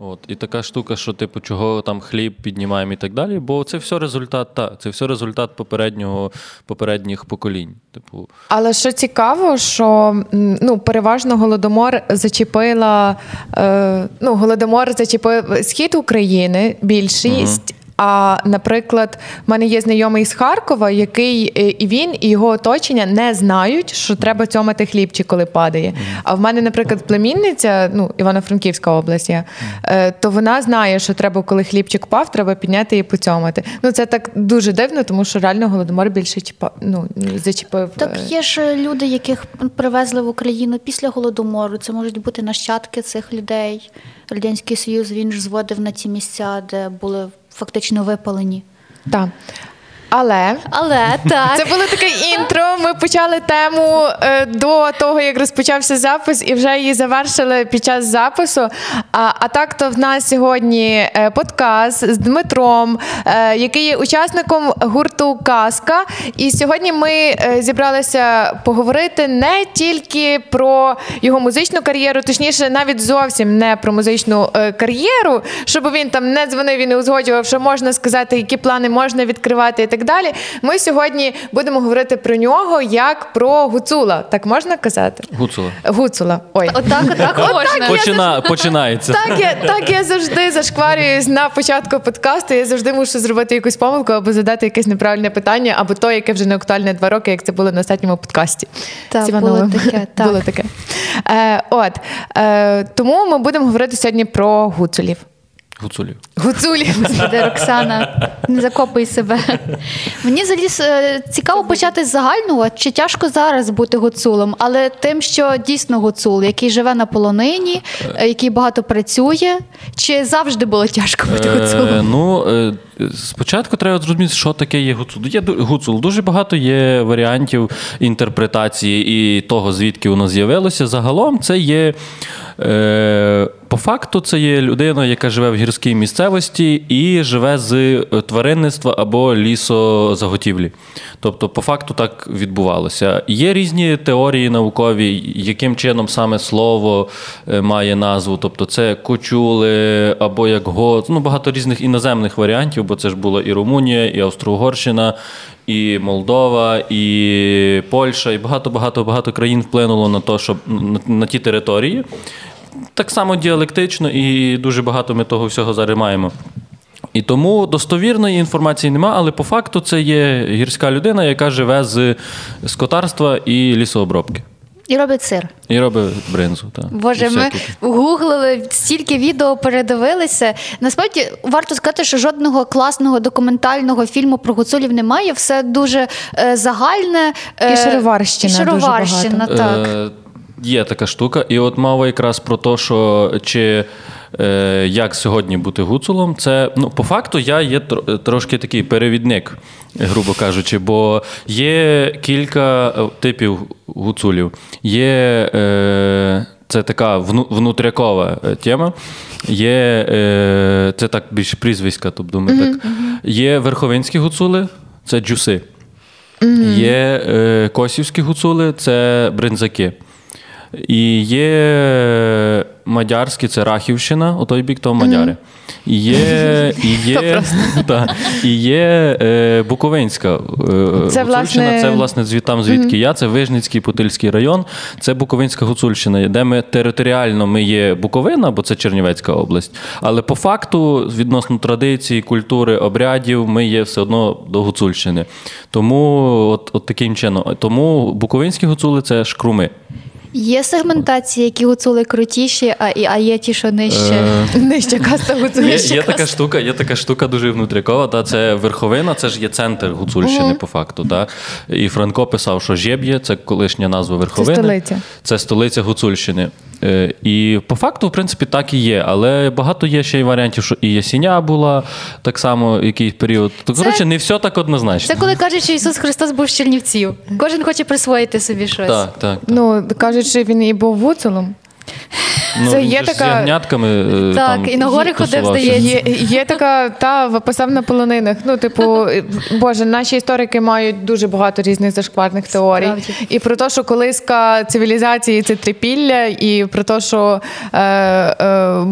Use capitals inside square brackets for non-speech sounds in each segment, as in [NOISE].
От, і така штука, що типу, чого там хліб піднімаємо і так далі, бо це все результат, та, це все результат попереднього, попередніх поколінь. Типу, Але що цікаво, що ну, переважно голодомор зачепила е, ну, голодомор зачепив схід України більшість. А, наприклад, в мене є знайомий з Харкова, який е, і він, і його оточення не знають, що треба цьомати хлібчик, коли падає. А в мене, наприклад, племінниця, ну Івано-Франківська область, є, е, то вона знає, що треба, коли хлібчик пав, треба підняти і поцьомати. Ну це так дуже дивно, тому що реально голодомор більше ну, зачепив. Так е, є ж люди, яких привезли в Україну після голодомору. Це можуть бути нащадки цих людей. Радянський Союз він ж зводив на ті місця, де були фактично випалені. Так. Але Але так. це було таке інтро. Ми почали тему е, до того, як розпочався запис, і вже її завершили під час запису. А, а так, то в нас сьогодні е, подкаст з Дмитром, е, який є учасником гурту Казка. І сьогодні ми е, зібралися поговорити не тільки про його музичну кар'єру, точніше, навіть зовсім не про музичну е, кар'єру, щоб він там не дзвонив і не узгоджував, що можна сказати, які плани можна відкривати і так далі. Ми сьогодні будемо говорити про нього як про гуцула. Так можна казати? Гуцула. Гуцула. Ой. Отак, отак можна. Почина, [LAUGHS] починається. Так я, так я завжди зашкварююсь на початку подкасту. Я завжди мушу зробити якусь помилку або задати якесь неправильне питання, або то, яке вже не актуальне два роки, як це було на останньому подкасті. Так, було таке, [LAUGHS] так. Було таке. Е, от, е, тому ми будемо говорити сьогодні про гуцулів. Гуцулів. Гуцулів. Господи, Роксана, не закопуй себе. Мені взагалі е, цікаво почати з загального, чи тяжко зараз бути гуцулом, але тим, що дійсно гуцул, який живе на полонині, е, який багато працює, чи завжди було тяжко бути Е, гуцулом? ну, е, спочатку треба зрозуміти, що таке є гуцул. Є гуцул. Дуже багато є варіантів інтерпретації і того, звідки воно з'явилося. Загалом це є. Е, по факту, це є людина, яка живе в гірській місцевості і живе з е, тваринництва або лісозаготівлі. Тобто, по факту так відбувалося. Є різні теорії наукові, яким чином саме слово е, має назву. Тобто, це кочули або як го, ну багато різних іноземних варіантів, бо це ж була і Румунія, і Австро-Угорщина, і Молдова, і Польща, і багато багато багато країн вплинуло на те, щоб на ті території. Так само діалектично, і дуже багато ми того всього зараз маємо. І тому достовірної інформації нема, але по факту це є гірська людина, яка живе з скотарства і лісообробки. І робить сир. І робить бринзу. Та. Боже, ми тут. гуглили стільки відео передивилися. Насправді варто сказати, що жодного класного документального фільму про гуцулів немає. Все дуже е, загальне. е, І шароварщина І дуже багато. так. Е, Є така штука. І от мова якраз про те, що чи як сьогодні бути гуцулом, це ну, по факту я є трошки такий перевідник, грубо кажучи, бо є кілька е, типів гуцулів. Є е, це така внутрякова е, тема. Є е, це так більш прізвиська, тобто ми так. Є верховинські гуцули, це джуси. Є е, косівські гуцули, це бринзаки. І є мадярські, це Рахівщина, у той бік то мадяри. І є, і є, [LAUGHS] та, і є е, Буковинська е, Це, гуцульщина, власне- це власне звід, там, звідки я, це Вижницький Путильський район, це Буковинська гуцульщина, де ми територіально ми є Буковина, бо це Чернівецька область. Але по факту, відносно традицій, культури, обрядів, ми є все одно до Гуцульщини. Тому от, от таким чином. Тому буковинські гуцули це шкруми. Є сегментації, які гуцули крутіші, а, і- а є ті, що нижче. нижче каста Є, є така штука, є така штука дуже внутрікова. Та це верховина, це ж є центр Гуцульщини, по факту. Та. І Франко писав, що Жєб'є це колишня назва верховини. Це столиця. Це столиця Гуцульщини. Е, І по факту, в принципі, так і є. Але багато є ще й варіантів, що і Ясіня була так само якийсь період. То, коротше, не все так однозначно. Це коли кажуть, що Ісус Христос був з Чернівців. Кожен хоче присвоїти собі щось. Так, так. Ну, кажуть, що він і був гуцулом. Ну, Це є така- з ягнятками. е, Так, там і на гори ходив, здається. Є, є така та виписав на полонинах. Ну, типу, боже, наші історики мають дуже багато різних зашкварних теорій. Справді. І про те, що колиска цивілізації це трипілля, і про те, що е, е,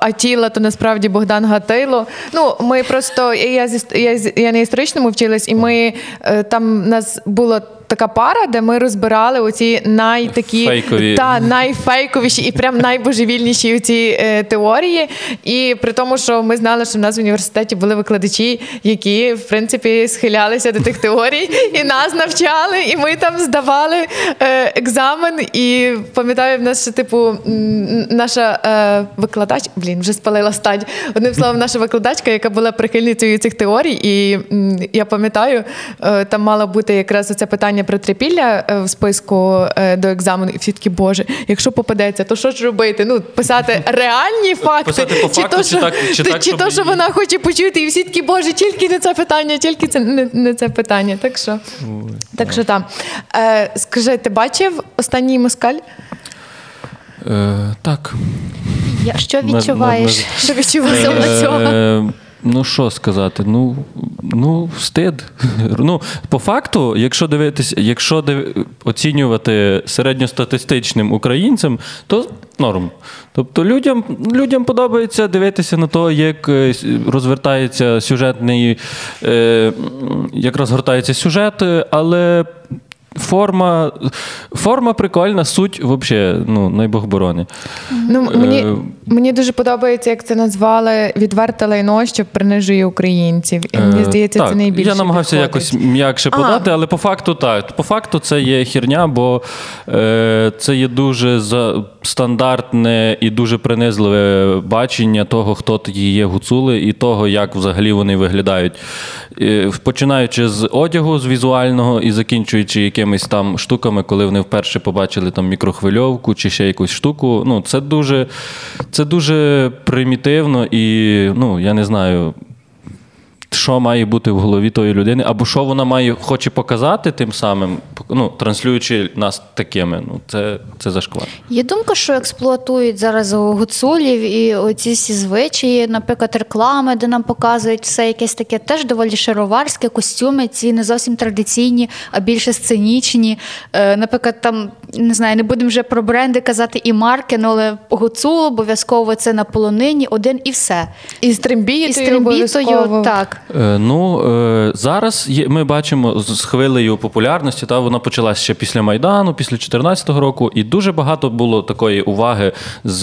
Атіла то насправді Богдан Гатило. Ну, ми просто я, зі- я, зі- я на історичному вчилась, і ми е, там нас було. Така пара, де ми розбирали оці найтакі Фейкові. та найфейковіші і прям найбожевільніші ці е, теорії. І при тому, що ми знали, що в нас в університеті були викладачі, які в принципі схилялися до тих теорій, і нас навчали, і ми там здавали е, екзамен. І пам'ятаю, в нас ще типу наша е, викладач, блін, вже спалила стадь. Одним словом, наша викладачка, яка була прихильницею цих теорій, і я пам'ятаю, е, там мало бути якраз оце питання про трипілля е, в списку е, до екзамену, і всі такі, боже, якщо попадеться, то що ж робити? Ну, писати [LAUGHS] реальні факти, Писати по факту, то, чи так- чи так, чи то, що вона хоче почути, і всі такі, боже, тільки не це питання, тільки це не, не це питання. Так що, так що там. Е, скажи, ти бачив останній москаль? Е, так. Я, що відчуваєш? Що відчуваєш? Ну, що сказати? Ну, ну, стид. [LAUGHS] Ну, по факту, якщо дивитись, якщо див... оцінювати середньостатистичним українцям, то норм. Тобто людям, людям подобається дивитися на те, як е, розвертається сюжетний, е, як розгортається сюжет, але. Форма, форма прикольна, суть взагалі, ну, най Бог борони. Ну, мені, Е, мені дуже подобається, як це назвали відверте лайно, що принижує українців. І мені Е, здається, так, це найбільше. Я намагався підходить. якось м'якше подати, але по факту так. По факту це є херня, бо е, це є дуже за, стандартне і дуже принизливе бачення того, хто такі є гуцули, і того, як взагалі вони виглядають. Е, починаючи з одягу, з візуального і закінчуючи якимись там штуками, коли вони вперше побачили там мікрохвильовку чи ще якусь штуку. Ну, це дуже, це дуже примітивно і ну, я не знаю що має бути в голові тої людини, або що вона має хоче показати тим самим, ну, транслюючи нас такими. Ну, це, це зашквар. Є думка, що експлуатують зараз гуцулів і оці всі звичаї, наприклад, реклами, де нам показують все якесь таке теж доволі шароварське, костюми, ці не зовсім традиційні, а більше сценічні. Е, наприклад, там не знаю, не будемо вже про бренди казати і марки, ну, але гуцул обов'язково це на полонині один і все. І з трембітою, І з трембітою, так. Е, ну, е, зараз є, ми бачимо з з хвилею популярності, та вона почалася ще після Майдану, після 2014 року, і дуже багато було такої уваги з,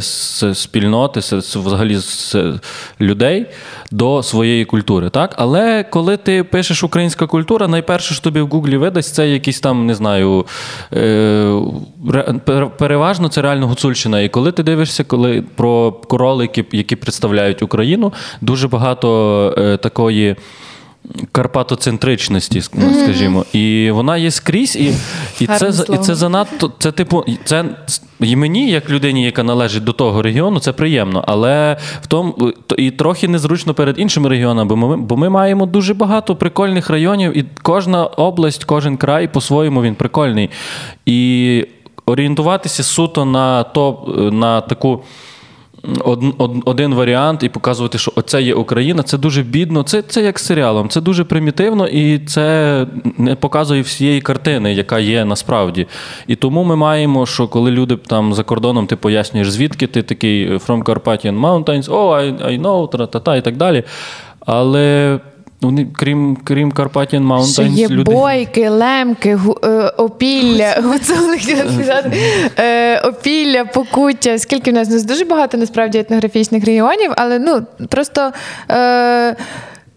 з спільноти, з, взагалі з людей до своєї культури. Так? Але коли ти пишеш українська культура, найперше, що тобі в Гуглі видасть, це якісь там, не знаю, е, переважно це реально гуцульщина. І коли ти дивишся, коли про кролики, які представляють Україну, дуже багато е, такої. Карпатоцентричності, ну, скажімо, і вона є скрізь, і, і, Гарне це, і це занадто. Це типу, це і мені, як людині, яка належить до того регіону, це приємно. Але в тому і трохи незручно перед іншими регіонами, бо ми, бо ми маємо дуже багато прикольних районів, і кожна область, кожен край по-своєму він прикольний. І орієнтуватися суто на то, на таку. Од, од, один варіант і показувати, що оце є Україна, це дуже бідно. Це, це як серіалом, це дуже примітивно і це не показує всієї картини, яка є насправді. І тому ми маємо, що коли люди там за кордоном ти пояснюєш, звідки ти такий from Carpathian Mountains, oh, I, I know, та-та-та і так далі. Але вони, крім, крім Carpathian Mountains, Що є люди. бойки, лемки, гу, е, опілля, гуцули, е, опілля, покуття. Скільки в нас? У нас дуже багато насправді етнографічних регіонів, але ну просто. Е,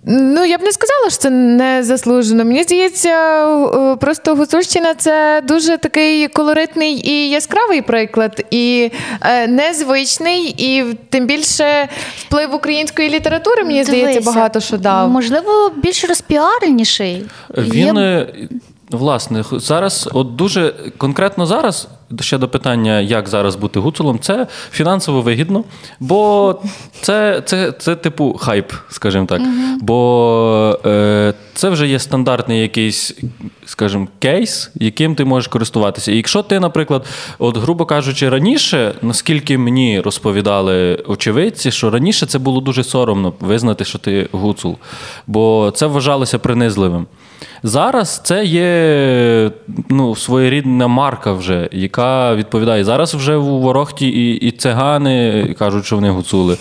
Ну, я б не сказала, що це не заслужено. Мені здається, е, просто Гуцульщина це дуже такий колоритний і яскравий приклад, і е, незвичний, і тим більше вплив української літератури, мені здається, багато що дав. Можливо, більш розпіареніший. Він, Є- е, власне, зараз, от дуже конкретно зараз, ще до питання, як зараз бути гуцулом, це фінансово вигідно, бо це, це, це типу хайп, скажімо так. Бо е, це вже є стандартний якийсь, скажімо, кейс, яким ти можеш користуватися. І якщо ти, наприклад, от, грубо кажучи, раніше, наскільки мені розповідали очевидці, що раніше це було дуже соромно визнати, що ти гуцул, бо це вважалося принизливим. Зараз це є ну, своєрідна марка, вже, яка відповідає. Зараз вже у Ворохті і, і цигани кажуть, що вони гуцули.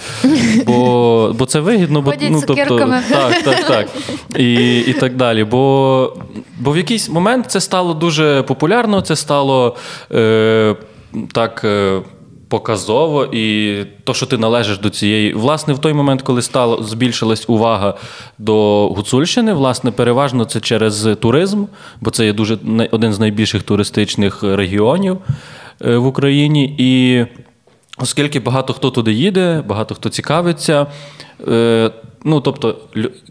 Бо, бо це вигідно, бо ну, тобто, так, так, так. І, і так далі. Бо, бо в якийсь момент це стало дуже популярно, це стало е, так. Е, Показово, і то, що ти належиш до цієї, власне, в той момент, коли стало збільшилась увага до Гуцульщини, власне, переважно це через туризм, бо це є дуже один з найбільших туристичних регіонів е, в Україні. І оскільки багато хто туди їде, багато хто цікавиться. Е, ну, тобто,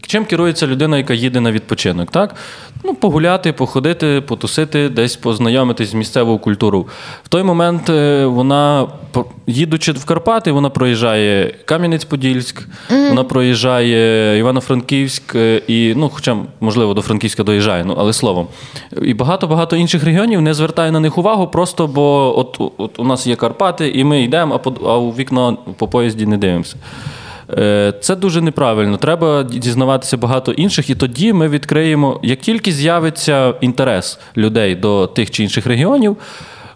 чим керується людина, яка їде на відпочинок? Так? Ну, погуляти, походити, потусити, десь познайомитись з місцевою культурою. В той момент е, вона, їдучи в Карпати, вона проїжджає Кам'янець-Подільськ, вона проїжджає Івано-Франківськ е, і, ну, хоча, можливо, до Франківська доїжджає, ну, але словом. І багато-багато інших регіонів не звертає на них увагу, просто бо от, от у нас є Карпати, і ми йдемо, а, по- а у вікно по поїзді не дивимося. Е, Це дуже неправильно. Треба дізнаватися багато інших, і тоді ми відкриємо, як тільки з'явиться інтерес людей до тих чи інших регіонів,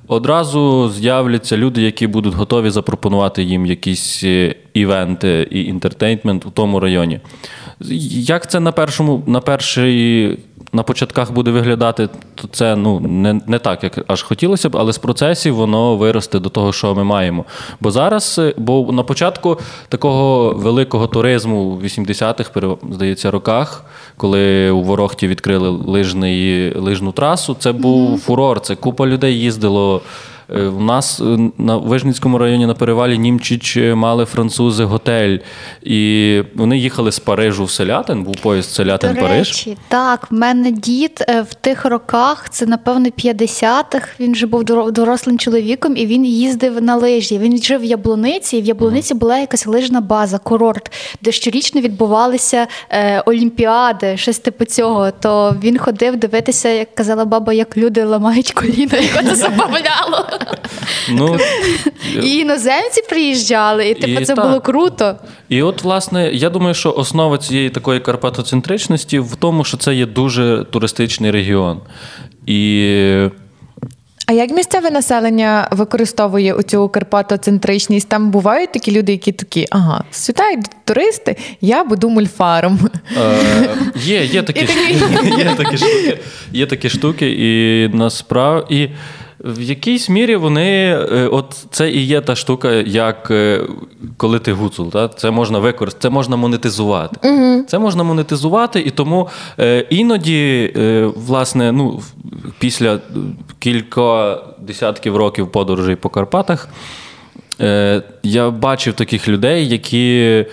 одразу з'являться люди, які будуть готові запропонувати їм якісь е, івенти і інтертейнмент у тому районі. Як це на першому, на перший. На початках буде виглядати, то це ну, не, не так, як аж хотілося б, але з процесів воно виросте до того, що ми маємо. Бо зараз, е, бо на початку такого великого туризму в 80-х, здається, роках, коли у Ворохті відкрили лижний, лижну трасу, це був фурор. Це купа людей їздило. Е, У нас е, на Вижницькому районі на перевалі Німчич е, мали французи готель, і вони їхали з Парижу в Селятин, був поїзд До Селятин-Париж. речі, так, в мене дід е, в тих роках, це напевно 50-х, він вже був дорослим чоловіком і він їздив на лижі. Він жив в Яблуниці, і в Яблуниці була якась лижна база, курорт, де щорічно відбувалися е, олімпіади, щось типу цього. То він ходив дивитися, як казала баба, як люди ламають коліна, як це [LAUGHS] забавляло. [LAUGHS] Ну, І іноземці приїжджали, і типу І це так. було круто. І от, власне, я думаю, що основа цієї такої карпатоцентричності в тому, що це є дуже туристичний регіон. І А як місцеве населення використовує оцю карпатоцентричність? Там бувають такі люди, які такі, ага, сюди йдуть туристи, я буду мульфаром. Е, є, є такі [LAUGHS] штуки, є такі штуки, і насправді. В якійсь мірі вони, е, от це і є та штука, як е, коли ти гуцул, та? це можна використати, це можна монетизувати. Це можна монетизувати, і тому е, іноді, власне, ну, після кілька десятків років подорожей по Карпатах. Я бачив таких людей, які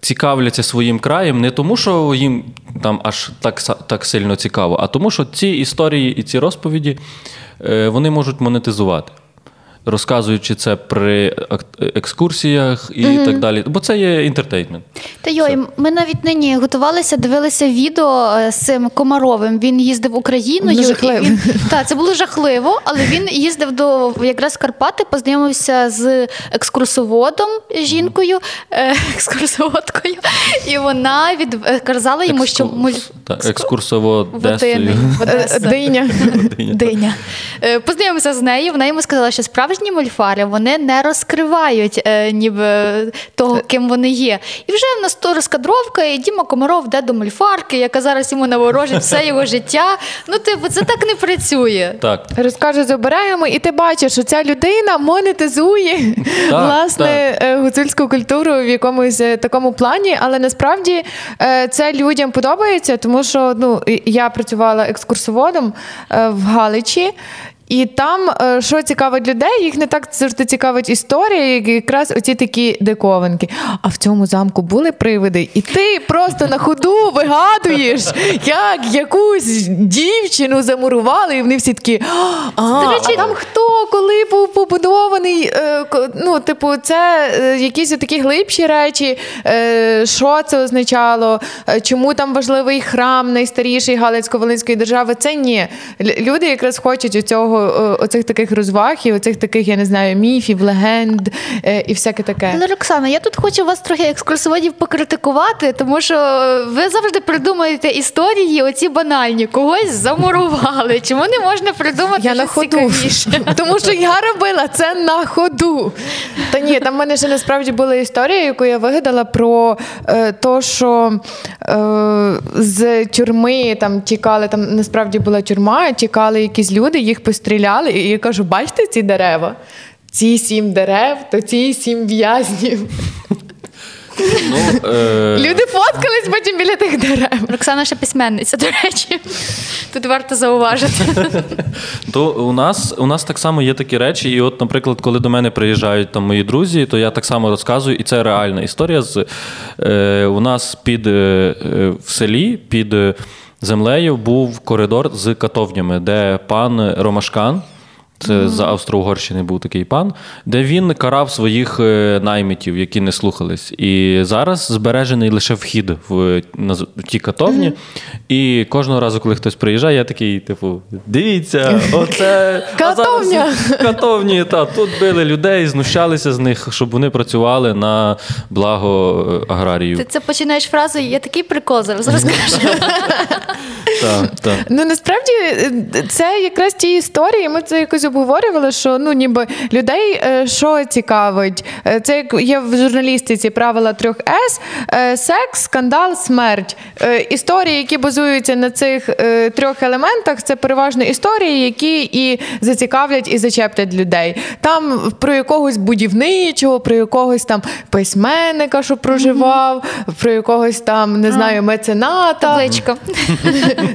цікавляться своїм краєм не тому, що їм там аж так, так сильно цікаво, а тому, що ці історії і ці розповіді вони можуть монетизувати. Розказуючи це при екскурсіях і так далі. Бо це є інтертейнмент. Та йой, ми навіть нині готувалися, дивилися відео е, з цим Комаровим. Він їздив Україною. Жахливо. Він, та, це було жахливо, але він їздив до якраз Карпати, познайомився з екскурсоводом, жінкою, е, екскурсоводкою, і вона від е, казала йому, що муль- та, екскурсово Водини, Десою. Одеса. Е, Диня. Диня. Познайомився з нею. Вона йому сказала, що справжні мольфари вони не розкривають е, ніби того, ким вони є. І вже в нас то розкадровка, і Діма Комаров йде до мольфарки, яка зараз йому наворожить все його [LAUGHS] життя. Ну, типу, це так не працює. Так. Розкаже з оберегами, і ти бачиш, що ця людина монетизує [LAUGHS] власне е, гуцульську культуру в якомусь е, такому плані, але насправді е, це людям подобається, тому що ну я працювала екскурсоводом е, в Галичі. І там, е, що цікавить людей, їх не так завжди цікавить історія, як якраз оці такі диковинки. А в цьому замку були привиди, і ти просто на ходу вигадуєш, як якусь дівчину замурували, і вони всі такі. А, речі, а там хто, коли був побудований? е, Ну, типу, це е, якісь такі глибші речі. Що це означало? Чому там важливий храм найстаріший Галицько-Волинської держави? Це ні. Люди якраз хочуть оцього, е, оцих таких розваг і оцих таких, я не знаю, міфів, легенд е, і всяке таке. Але Роксана, я тут хочу вас трохи екскурсоводів покритикувати, тому що ви завжди придумуєте історії, оці банальні, когось замурували. Чому не можна придумати Я на ходу. цікавіше? [LAUGHS] Тому що я робила це на ходу. Та ні, там в мене ще насправді була історія, яку я вигадала про е, то, що е, з тюрми там тікали, там насправді була тюрма, тікали якісь люди, їх постріляли, і я кажу: бачите ці дерева? Ці сім дерев, то ці сім в'язнів. Ну, е, Люди фоткались потім біля тих дерев. Роксана ще письменниця, до речі. Тут варто зауважити. То у нас у нас так само є такі речі, і от, наприклад, коли до мене приїжджають там мої друзі, то я так само розказую, і це реальна історія. З е, у нас під е, е, в селі під е, землею був коридор з катовнями, де пан Ромашкан. Це з Австро-Угорщини був такий пан, де він карав своїх е, наймитів, які не слухались. І зараз збережений лише вхід в, на в ті катовні. І кожного разу, коли хтось приїжджає, я такий, типу, дивіться, оце Катовня. катовні. Та тут били людей, знущалися з них, щоб вони працювали на благо е, аграрію. Ти це починаєш фразу «Я такий прикол зараз розкажу». [LAUGHS] Ну насправді е, це якраз ті історії. Ми це якось обговорювали, що ну ніби людей е, що цікавить. Е, Це як є в журналістиці правила трьох С: е, секс, скандал, смерть. Історії, які базуються на цих трьох елементах, це переважно історії, які і зацікавлять, і зачеплять людей. Там про якогось будівничого, про якогось там письменника, що проживав, про якогось там не знаю, мецената. Табличка. [LAUGHS]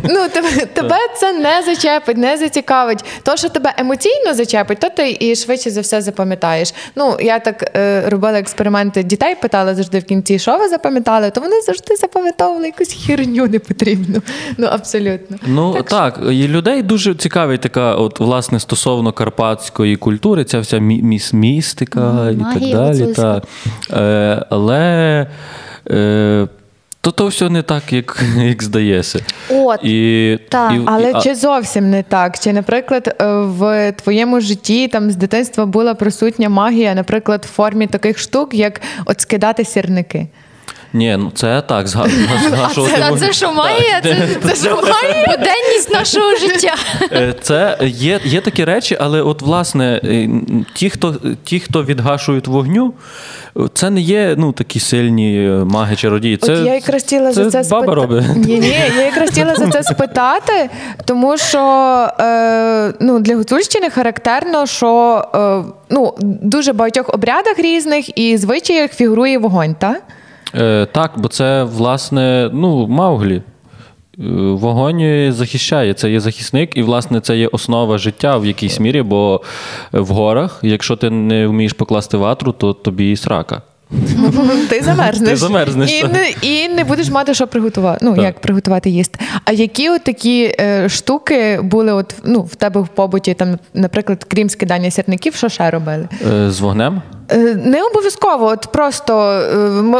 Ну, тебе це не зачепить, не зацікавить. То, що тебе емоційно зачепить, то ти і швидше за все запам'ятаєш. Ну, я так е, робила експерименти дітей, питала завжди в кінці, що ви запам'ятали, то вони завжди запам'ятовували якусь херню непотрібну. Ну, абсолютно. Ну так, і людей дуже цікавить така, от власне, стосовно карпатської культури, ця вся мі- міс- містика Мгм, і так далі. Та. Е, але е, то, то все не так, як, [LAUGHS] як здається. От. І, та, і, Але і, чи зовсім не так? Чи, наприклад, е, в твоєму житті там з дитинства була присутня магія, наприклад, в формі таких штук, як от скидати сірники? Ні, ну це так, [LAUGHS] з, нашого Це, а це що має? Це, це [LAUGHS] що має? [LAUGHS] Буденність нашого життя. Е, Це є, є такі речі, але от власне е, ті, хто ті, хто відгашують вогню, це не є ну такі сильні е, маги чародії. Це, От я якраз хотіла це за це баба робить. Ні, ні, я якраз хотіла за це спитати, тому що е, ну, для Гуцульщини характерно, що е, ну, дуже багатьох обрядах різних і звичаях фігурує вогонь, так? Е, так, бо це власне ну, Мауглі. Е, Вогонь захищає, це є захисник, і, власне, це є основа життя в якійсь мірі, бо в горах, якщо ти не вмієш покласти ватру, то тобі і срака. Ти замерзнеш. Ти замерзнеш, І не, і не будеш мати, що приготувати. Ну, Так. як приготувати їсти. А які от такі е, штуки були от, ну, в тебе в побуті, там, наприклад, крім скидання сірників, що ще робили? Е, З вогнем? Е, Не обов'язково, от просто е,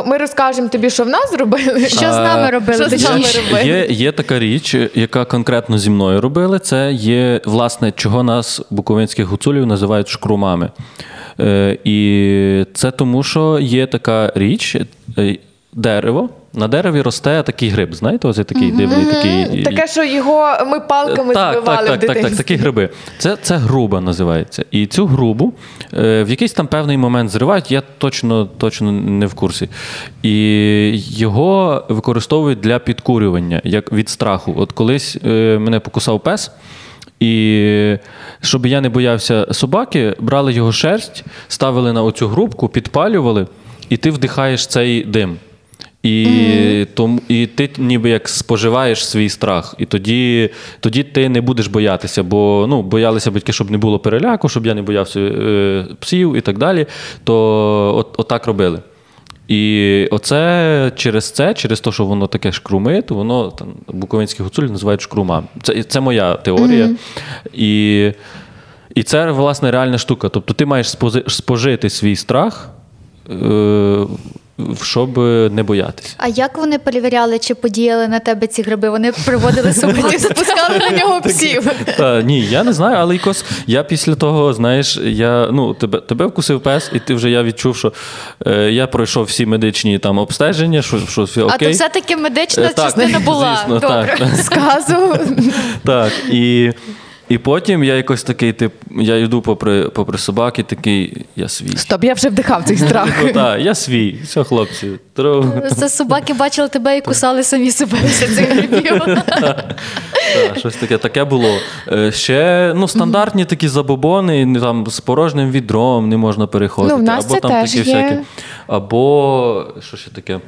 ми, розкажемо тобі, що в нас зробили. Що з нами робили? Що з нами точніше? робили? Є, є така річ, яка конкретно зі мною робили. Це є, власне, чого нас, буковинських гуцулів, називають шкрумами. Е, і це тому, що є така річ, е, дерево. На дереві росте такий гриб. Знаєте, ось такий дивний такий. Таке, що його ми палками так, збивали так, в так, так, так, такі гриби. Це, це груба називається. І цю грубу е, в якийсь там певний момент зривають, я точно, точно не в курсі. І його використовують для підкурювання, як від страху. От колись е, мене покусав пес. І щоб я не боявся собаки, брали його шерсть, ставили на оцю грубку, підпалювали, і ти вдихаєш цей дим. І, тому, і ти ніби як споживаєш свій страх. І тоді, тоді ти не будеш боятися, бо ну, боялися батьки, щоб не було переляку, щоб я не боявся е, псів і так далі. То от, отак робили. І оце через це, через те, що воно таке шкрумит, воно там буковинські гуцулі називають шкрума. Це, це моя теорія. І, і це власне реальна штука. Тобто ти маєш спожити свій страх, е, щоб не боятися. А як вони перевіряли, чи подіяли на тебе ці гриби? Вони приводили [LAUGHS] собак. Ті спускали на нього псів. Та, ні, я не знаю, але якось я після того, знаєш, я ну тебе, тебе вкусив пес, і ти вже я відчув, що е, я пройшов всі медичні там обстеження, що, що все окей. А то все-таки медична Е, частина була. звісно, Добре. так. [LAUGHS] Сказу. Так, і, і потім я якось такий, тип, я йду попри, попри собаки, такий, я свій. Стоп, я вже вдихав цей [LAUGHS] страх. Ну, так, я свій. Все, хлопці. Це собаки бачили тебе і кусали самі себе після цих грибів. Щось таке, таке було. Е, Ще ну, стандартні такі забобони, там, з порожнім відром не можна переходити. Ну, в нас або це там теж такі є. всякі. Або що ще таке?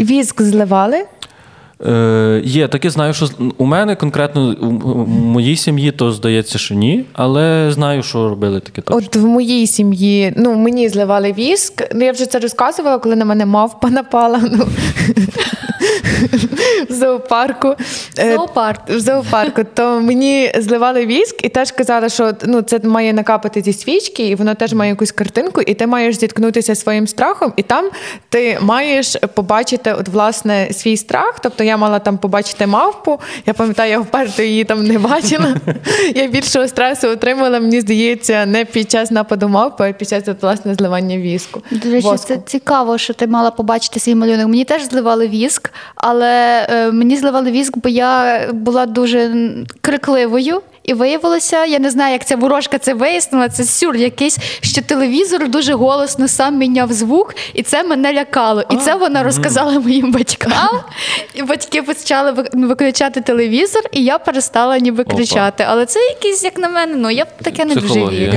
Віск зливали. Е, є, таке знаю, що у мене конкретно у моїй сім'ї, то здається, що ні, але знаю, що робили таке точно. От в моїй сім'ї, ну мені зливали віск. Ну я вже це розказувала, коли на мене мавпа напала. Ну, в зоопарку. Е, Зоопарк. В зоопарку. То мені зливали віск і теж казали, що ну, це має накапати зі свічки, і воно теж має якусь картинку, і ти маєш зіткнутися своїм страхом, і там ти маєш побачити от, власне свій страх. Тобто я мала там побачити мавпу. Я пам'ятаю, я вперше її там не бачила. [LAUGHS] Я більшого стресу отримала, мені здається, не під час нападу мавпи, а під час от, власне зливання віску. До речі, Воску. це цікаво, що ти мала побачити свій малюнок. Мені теж зливали віск, але е, мені зливали віск, бо я була дуже крикливою. І виявилося, я не знаю, як ця ворожка це вияснила. Це сюр якийсь, що телевізор дуже голосно сам міняв звук, і це мене лякало. І це вона розказала моїм батькам. І батьки почали ви- виключати телевізор, і я перестала ніби Опа. кричати. Але це якийсь, як на мене, ну я таке не дуже вірю.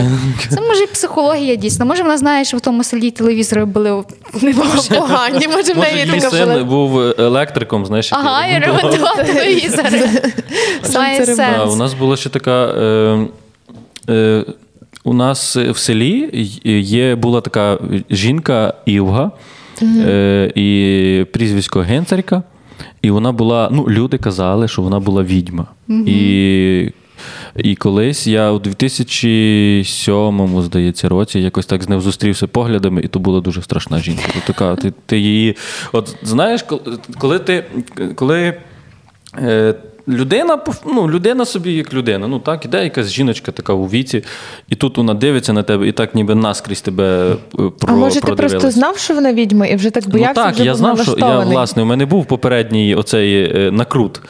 Це може і психологія дійсно. Може, вона знає, що в тому селі телевізори були не може. Погані, може в неї така син була. був електриком, знаєш, Ага, і ремонтував. телевізори. У нас була ще така. Е, е, у нас в селі є, була така жінка Івга е, і прізвисько Генцарка. І вона була, ну, люди казали, що вона була відьма. І, і колись я у 2007, здається, році якось так з ним зустрівся поглядами, і то була дуже страшна жінка. От така, ти, ти її. От знаєш, коли- коли ти. Коли, Е, Людина, ну, людина собі як людина. Ну так, іде якась жіночка така у віці, і тут вона дивиться на тебе, і так ніби наскрізь тебе е, про, А може ти просто знав, що вона відьма, і вже так боявся, ну, так, вже я знав, що я власне у мене був попередній оцей е, накрут.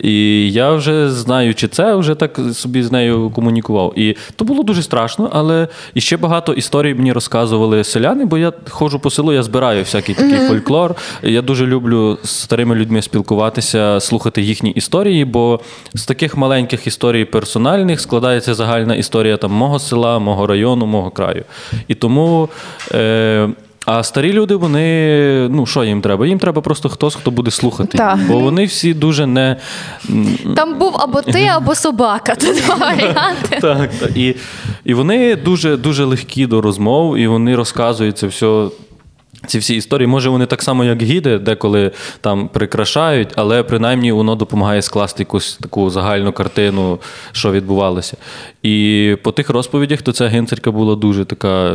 І я вже знаю, чи це вже так собі з нею комунікував. І то було дуже страшно, але і ще багато історій мені розказували селяни, бо я ходжу по селу, я збираю всякий такий фольклор. Я дуже люблю з старими людьми спілкуватися, слухати їхні історії, бо з таких маленьких історій персональних складається загальна історія там мого села, мого району, мого краю. І тому. Е, а старі люди, вони, ну що їм треба? Їм треба просто хтось, хто буде слухати. Так. Бо вони всі дуже не. Там був або ти, [LAUGHS] або собака. Два варіанти. Так, так. І, і вони дуже, дуже легкі до розмов, і вони розказують це все. Ці всі історії, може, вони так само, як гіди, деколи там прикрашають, але принаймні воно допомагає скласти якусь таку загальну картину, що відбувалося. І по тих розповідях, то ця генцерка була дуже така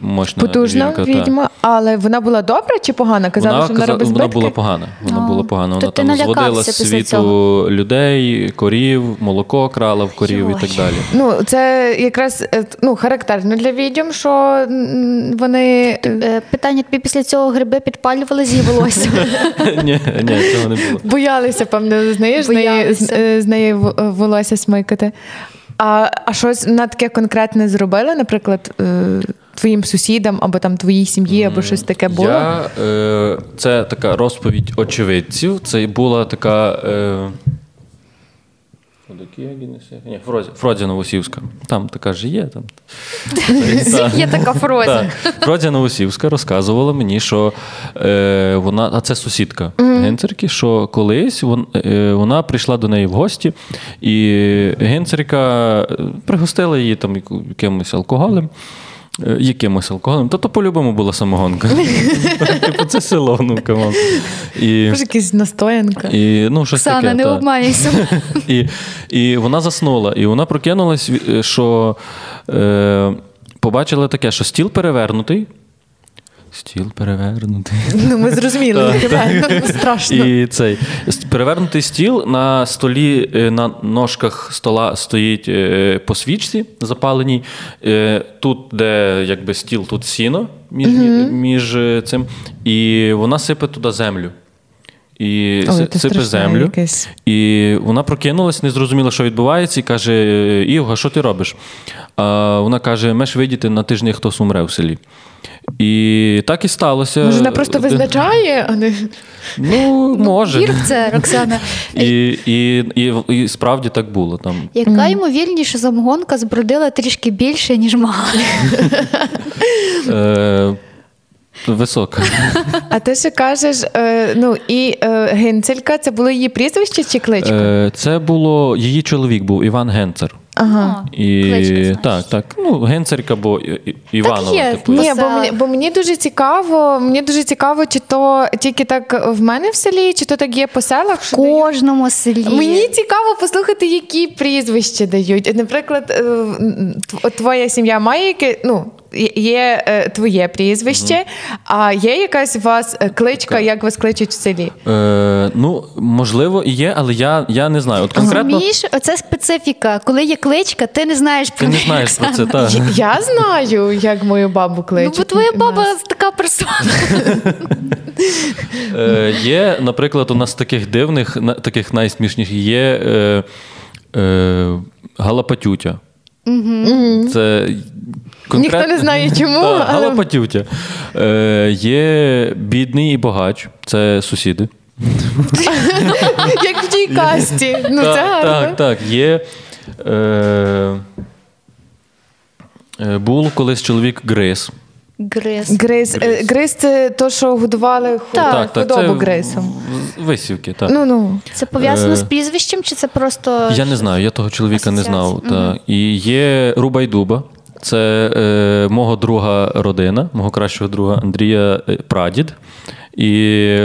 мощна. Потужна жінка, та. відьма, але вона була добра чи погана? Казала, Вона, що вона каза- робить вона була погана. Вона А, була погана. Вона там зводила з світу цього. людей, корів, молоко крала в корів і так далі. Ну, це якраз е, ну, характерно для відьом, що вони. Е, Питання тобі після цього гриби підпалювали з її волосся. [LAUGHS] Ні, ні, цього не було. Боялися, певно, знаєш, з неї, е, з неї в- е, волосся смикати. А, а щось на таке конкретне зробили, наприклад, е, твоїм сусідам або там твоїй сім'ї, або щось таке було? Я, е, це така розповідь очевидців. Це була така. Е, Ні, Фрозі, Фродзя Новосівська. Там така ж є. Там. [LAUGHS] Є така фраза. Так. Фродзя Новосівська розказувала мені, що е, вона, а це сусідка генцерки, що колись вон, е, вона прийшла до неї в гості, і генцерка е, пригостила її там якимось алкоголем. Е, Якимось алкоголем, Тобто то по-любому була самогонка. [LAUGHS] Типу, це село, ну come on. І, якась настоянка. і, ну, щось Оксана, таке, не обманюйся. [LAUGHS] І, і вона заснула, і вона прокинулась, е, що е, побачила таке, що стіл перевернутий. Стіл перевернутий. [LAUGHS] Ну, ми зрозуміли, страшно. І цей перевернутий стіл на столі, е, на ножках стола стоїть е, по свічці запаленій. Е, Тут, де якби стіл, тут сіно між, між цим, і вона сипе туди землю. І Ой, сипе землю. якесь. І вона прокинулась, не зрозуміла, що відбувається, і каже: Івга, що ти робиш? А вона каже: Меш видіти на тижні хтось умре в селі. І так і сталося. Може, вона просто визначає, а не Ну, може. Вір в це, Роксана. [LAUGHS] І, і, і, і справді так було. Там. Яка ймовірність, що самогонка збродила трішки більше, ніж мала? Висока. А ти ще кажеш, е, ну і е, Генцелька, це було її прізвище чи кличка? Е, це було її чоловік був Іван Генцер. Ага. І Кличка, значить. так, так. Ну, Генцерка, бо І- І- Іванова. є. типу. Ні, бо мені, бо мені дуже цікаво, мені дуже цікаво, чи то тільки так в мене в селі, чи то так є по селах. В Що дають? кожному селі. Мені цікаво послухати, які прізвища дають. Наприклад, е, тв- твоя сім'я має яке, ну, є- е, твоє прізвище, а є якась у вас е, кличка, як вас кличуть в селі? Е, ну, можливо, і є, але я, я не знаю. От конкретно Розумієш, оце специфіка. Коли є кличка, ти не знаєш про ти не знаєш про це. [LAUGHS] Так. Я знаю, як мою бабу Ну, кличуть. бо твоя баба нас. така персона. [LAUGHS] Е, є, наприклад, у нас таких дивних, таких найсмішніших є е, е, Галапатютя. Це Ніхто не знає чому, Та, але-. Е, є бідний і богач, це сусіди. Як в тій касті. Ну, це гарно. так, так. Є. Е, е, був колись чоловік Грис. Гриз. Гриз. Е, Гриз це то, що годували Так. худобу це грисом. Висівки, так. Ну, ну. Це пов'язано Е, з прізвищем, чи це просто. Я не знаю, я того чоловіка не знав. Асоціація. Та. І є Рубайдуба. Це е, мого друга родина, мого кращого друга Андрія е, Прадід. І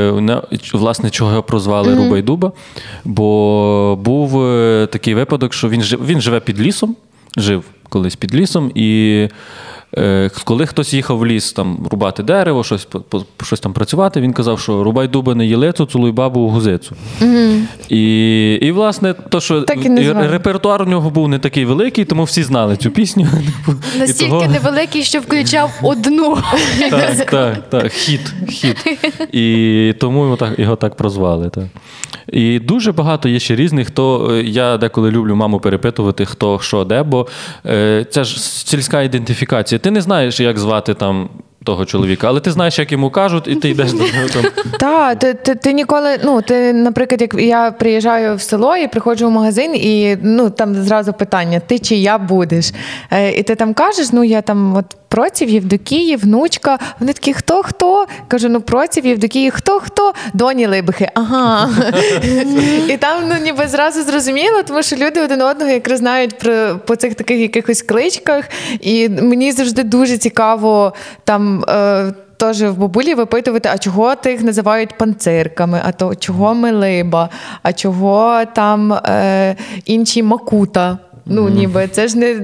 власне, чого його прозвали Рубайдуба, бо був е, такий випадок, що він жив, він живе під лісом, жив колись під лісом, і коли хтось їхав в ліс там рубати дерево, щось, щось там працювати, він казав, що рубай дуба не єлецю, цілуй бабу у гузицю. І, і, власне, то, що Так і репертуар у нього був не такий великий, тому всі знали цю пісню. Настільки того- невеликий, що включав одну. так, так, так, хіт, хіт. І тому його так, його так прозвали. Так. І дуже багато є ще різних, хто е, я деколи люблю маму перепитувати, хто що де, бо е, це ж сільська ідентифікація. Ти не знаєш, як звати там. Того чоловіка, але ти знаєш, як йому кажуть, і ти йдеш до нього там. Так, ти, ти, ти ніколи, ну ти, наприклад, як я приїжджаю в село і приходжу в магазин, і ну там зразу питання: ти чи я будеш? Е, і ти там кажеш, ну я там от проців Євдокії, внучка. Вони такі, хто хто? Кажу, ну проців Євдокії, хто хто? Доні Либихи. Ага. і там ну ніби зразу зрозуміло, тому що люди один одного якраз знають про по цих таких якихось кличках. І мені завжди дуже цікаво там. Е, Теж в бабулі випитувати, а чого тих називають панцирками, а то чого милиба, а чого там е, інші макута. Ну, ніби це ж не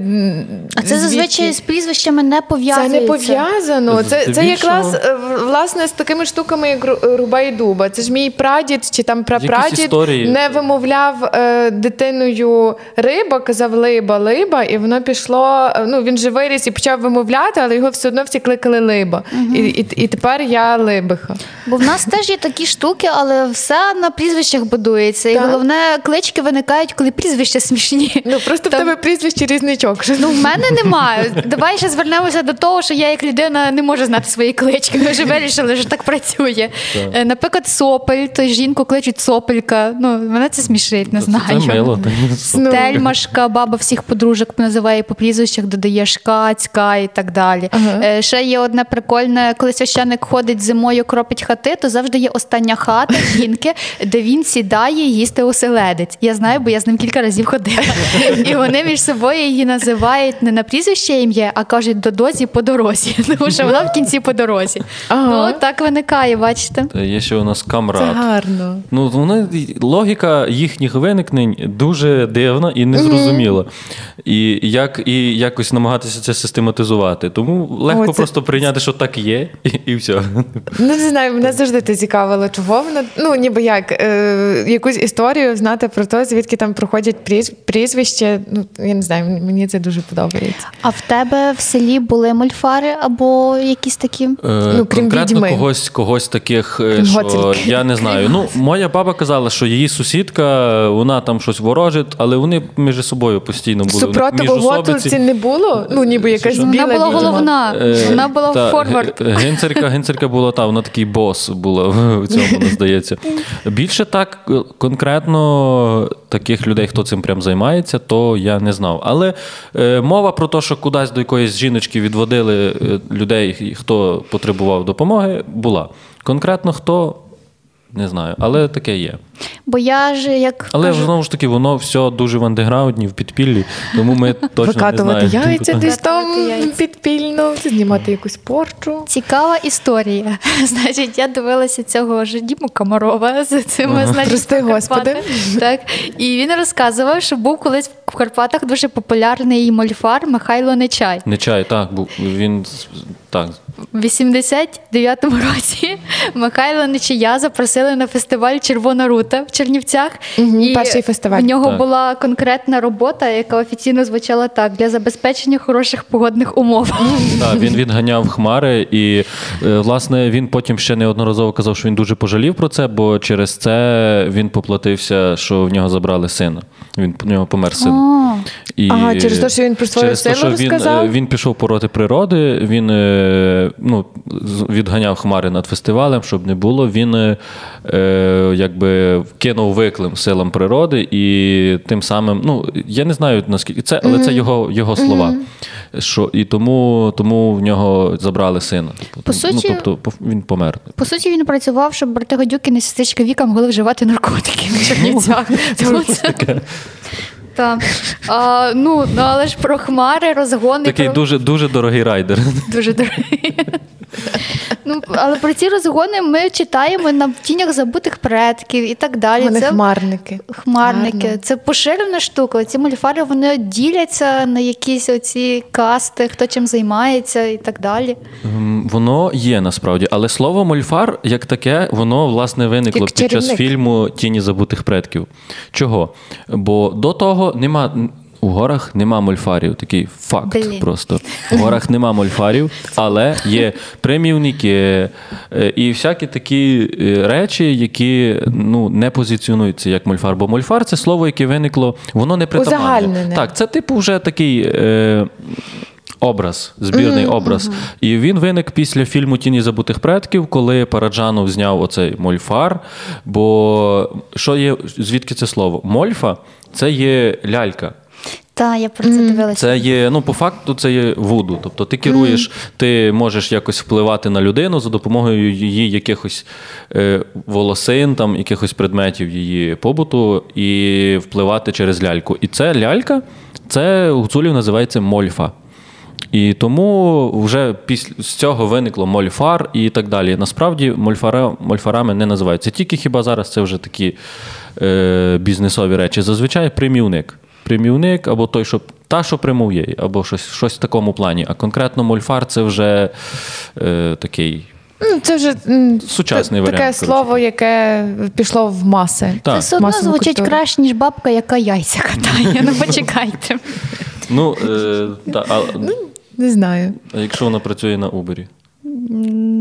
А це зазвичай з прізвищами не пов'язано. це не пов'язано. Це, це якраз е, власне з такими штуками, як Ру- руба і дуба. Це ж мій прадід чи там прапрадід не вимовляв е, дитиною риба, казав либа, либа, і воно пішло. е, Ну він же виріс і почав вимовляти, але його все одно всі кликали либа. І, і, і тепер я либиха. Бо в нас теж є такі штуки, але все на прізвищах будується. І головне, клички виникають, коли прізвища смішні. Ну просто Там- тебе прізвище різничок. Ну, в мене немає. Давай ще звернемося до того, що я як людина не можу знати свої клички. Ми вже вирішили, що так працює. Е, Наприклад, сопель, то жінку кличуть сопелька. Ну, мене це смішить, не знаю. Це мило. Тельмашка, баба всіх подружок називає по прізвищах, додає шка, цька і так далі. Ага. Е, Ще є одне прикольне, коли священник ходить зимою, кропить хати, то завжди є остання хата жінки, де він сідає їсти оселедець. Я знаю, бо я з ним кілька разів ходила. [LAUGHS] І [LAUGHS] вони між собою її називають не на прізвище ім'я, а кажуть до дозі по дорозі, [LAUGHS] тому що вона в кінці по дорозі. Ага. Ну так виникає, бачите. Є ще у нас Це гарно. Ну, вони, логіка їхніх виникнень дуже дивна і незрозуміла. І як і якось намагатися це систематизувати. Тому легко Ой, це- просто прийняти, що так є, і, і все. Ну, не знаю, мене завжди це цікавило, чого воно. Ну, ніби як, е, якусь історію знати про те, звідки там проходять пріз- прізвище. Ну, я не знаю, мені це дуже подобається. А в тебе в селі були мольфари або якісь такі? Е, Ну, крім Конкретно відьми. когось, когось таких, е, Крім що я не знаю. Ну, моя баба казала, що її сусідка, вона там щось ворожить, але вони між собою постійно були. Супротиву. Готовці не було? Ну, ніби якась біла Вона була відьма. головна, Е, вона була та, форвард. ге- Генцерка, генцерка була та, вона такий бос була в цьому, мені здається. Більше так е, конкретно таких людей, хто цим прям займається, то я не знав. Але е, мова про те, що кудись до якоїсь жіночки відводили е, людей, хто потребував допомоги, була. Конкретно хто. Не знаю, але таке є. Бо я ж як Але кажу, знову ж таки, воно все дуже в андеграунді, в підпіллі, тому ми [LAUGHS] точно не Викатувати знаємо. яйця десь там підпільно, знімати якусь порчу. Цікава історія. [LAUGHS] Значить, я дивилася цього ж Діму Комарова з цими значить, Прости, Господи. Так. І він розказував, що був колись в Карпатах дуже популярний мольфар Михайло Нечай. Не чай, так, був він так. В 89-му році [LAUGHS] Михайла Нечия запросили на фестиваль Червона рута в Чернівцях. Мгм, перший фестиваль. В нього Так. була конкретна робота, яка офіційно звучала так: для забезпечення хороших погодних умов. [LAUGHS] Так, він відганяв хмари, і е, власне він потім ще неодноразово казав, що він дуже пожалів про це, бо через це він поплатився, що в нього забрали сина. Він в нього помер син. І Ага, через те, що він про свою силу що він, е, Він пішов проти природи, він е, ну, відганяв хмари над фестивалем, щоб не було. Він якби кинув виклим силам природи, і тим самим, ну я не знаю наскільки це, але це його, його слова. Що, і тому, тому в нього забрали сина. Тобто, По ну, суті- тобто він помер. По суті, він працював, щоб брати гадюки не сестричка Віка могли вживати наркотики [LAUGHS] в Чернівцях. Так. А, ну, ну, але ж про хмари, розгони. Такий про... дуже, дуже дорогий райдер. Дуже дорогий. Ну, але про ці розгони ми читаємо на тінях забутих предків і так далі. Вони Це хмарники. хмарники. Гарно. Це поширена штука. Ці мульфари вони діляться на якісь оці касти, хто чим займається і так далі. Воно є насправді, але слово мольфар як таке, воно власне виникло Як під час фільму Тіні забутих предків. Чого? Бо до того нема. У горах нема мольфарів, такий факт Блін. просто. У горах нема мольфарів, але є примівники е, і всякі такі е, речі, які ну, не позиціонуються як мольфар. Бо мольфар це слово, яке виникло, воно не притаманне. Так, це типу вже такий. Е, Образ, збірний образ. І він виник після фільму Тіні забутих предків, коли Параджанов зняв оцей мольфар. Бо що є, звідки це слово? Мольфа це є лялька. Та, я про це дивилася. Це є, ну, по факту, це є вуду. Тобто ти керуєш, ти можеш якось впливати на людину за допомогою її якихось е, волосин, там, якихось предметів її побуту, і впливати через ляльку. І це лялька, це гуцулів називається мольфа. І тому вже після з цього виникло мольфар і так далі. Насправді мольфара, мольфарами не називаються. Тільки хіба зараз це вже такі е, бізнесові речі. Зазвичай примівник. Примівник або той, що та, що примов'є, або щось, щось в такому плані. А конкретно мольфар це вже е, такий. Ну, це вже Сучасний та- таке варіант, слово, яке пішло в маси. Це все одно звучить культуру. краще, ніж бабка, яка яйця катає. Ну почекайте. [LAUGHS] Ну, е, та, а, Не знаю. а якщо вона працює на Убері?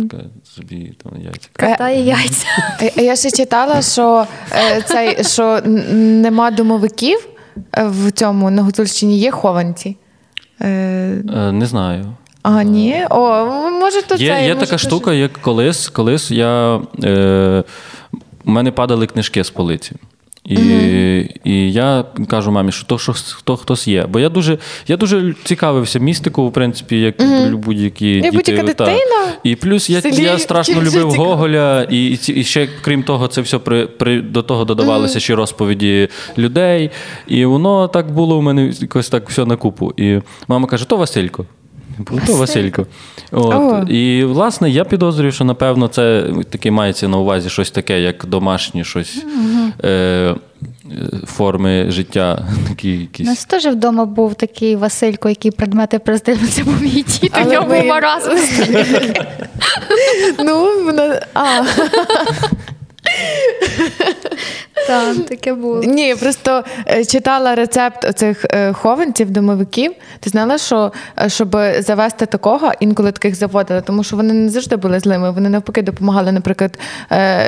Така собі там яйця. Катає яйця. А- А я ще читала, що е, цей що нема домовиків. е, в цьому на Гуцульщині є хованці? Е, Е, Не знаю. а, ні? О, може, то Є, це. є може, така то штука, як колись, колись я. Е, у мене падали книжки з полиці. І, і я кажу мамі, що то що хто хтось є. Бо я дуже, я дуже цікавився містикою, в принципі, як mm будь-які Як діти. будь-яка та. дитина І плюс я, селі я страшно любив. Гоголя, і, і, і ще крім того, це все при, при до того додавалося ще розповіді людей. І воно так було у мене якось так все на купу. І мама каже: то Василько. Типу, То Василько. От. О. І, власне, я підозрюю, що, напевно, це таке мається на увазі щось таке, як домашнє щось е, е, форми життя. [LAUGHS] Такі У нас теж вдома був такий Василько, який предмети приздивив. Це був мій дід, у нього ви- маразм. Ну. А, [LAUGHS] Так, таке було. ні, просто е, читала рецепт оцих е, хованців, домовиків. Ти знала, що е, щоб завести такого, інколи таких заводили, тому що вони не завжди були злими. Вони навпаки допомагали, наприклад,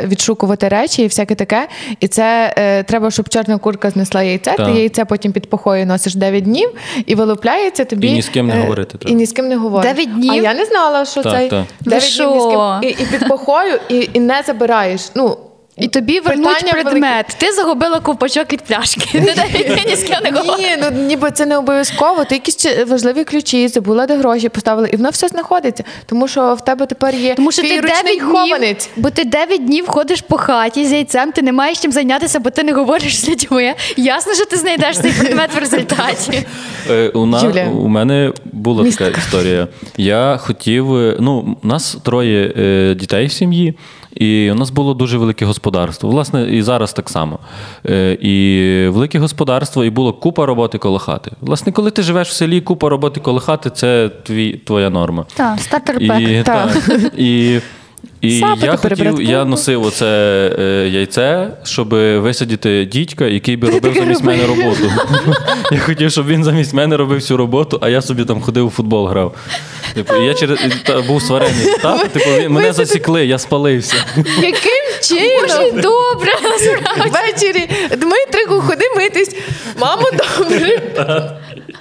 відшукувати речі і всяке таке. І це треба, щоб чорна курка знесла яйце. Так. Ти яйце потім під похою носиш 9 днів і вилупляється тобі. І ні з ким не говорити треба. І ні з ким не говориш. Дев'ять днів? А я не знала, що Так, цей так. дев'ять Ви днів ні з ким. І, і під похою, і, і не забираєш. Ну, І тобі вернуть предмет. Ти загубила ковпачок від пляшки. [LAUGHS] Не ні ну ніби це не обов'язково. Ти якісь важливі ключі, забула, де гроші поставили, і воно все знаходиться. Тому що в тебе тепер є Тому що ти ручний 9 днів, хованець. бо ти 9 днів ходиш по хаті з яйцем, ти не маєш чим зайнятися, бо ти не говориш з людьми. Ясно, що ти знайдеш цей предмет в результаті. Е, у, на, Юля. у мене була така історія. Я хотів. е, Ну, у нас троє е, дітей в сім'ї, і у нас було дуже велике господарство. Власне, і зараз так само. Е, і велике господарство, і було купа роботи коло хати. Власне, коли ти живеш в селі, купа роботи коло хати це твій, твоя норма. Так, стартер пек. І, Так. Та, і, і я хотів, я носив оце е, яйце, щоб висадити дідька, який би робив замість робив? мене роботу. [LAUGHS] Я хотів, щоб він замість мене робив всю роботу, а я собі там ходив у футбол грав. Типу, я через та, був сварений. Так? Типу, він- мене засікли, я спалився. Яким чином? Добре, Ввечері Дмитрику, ходи митись. Мамо, добре.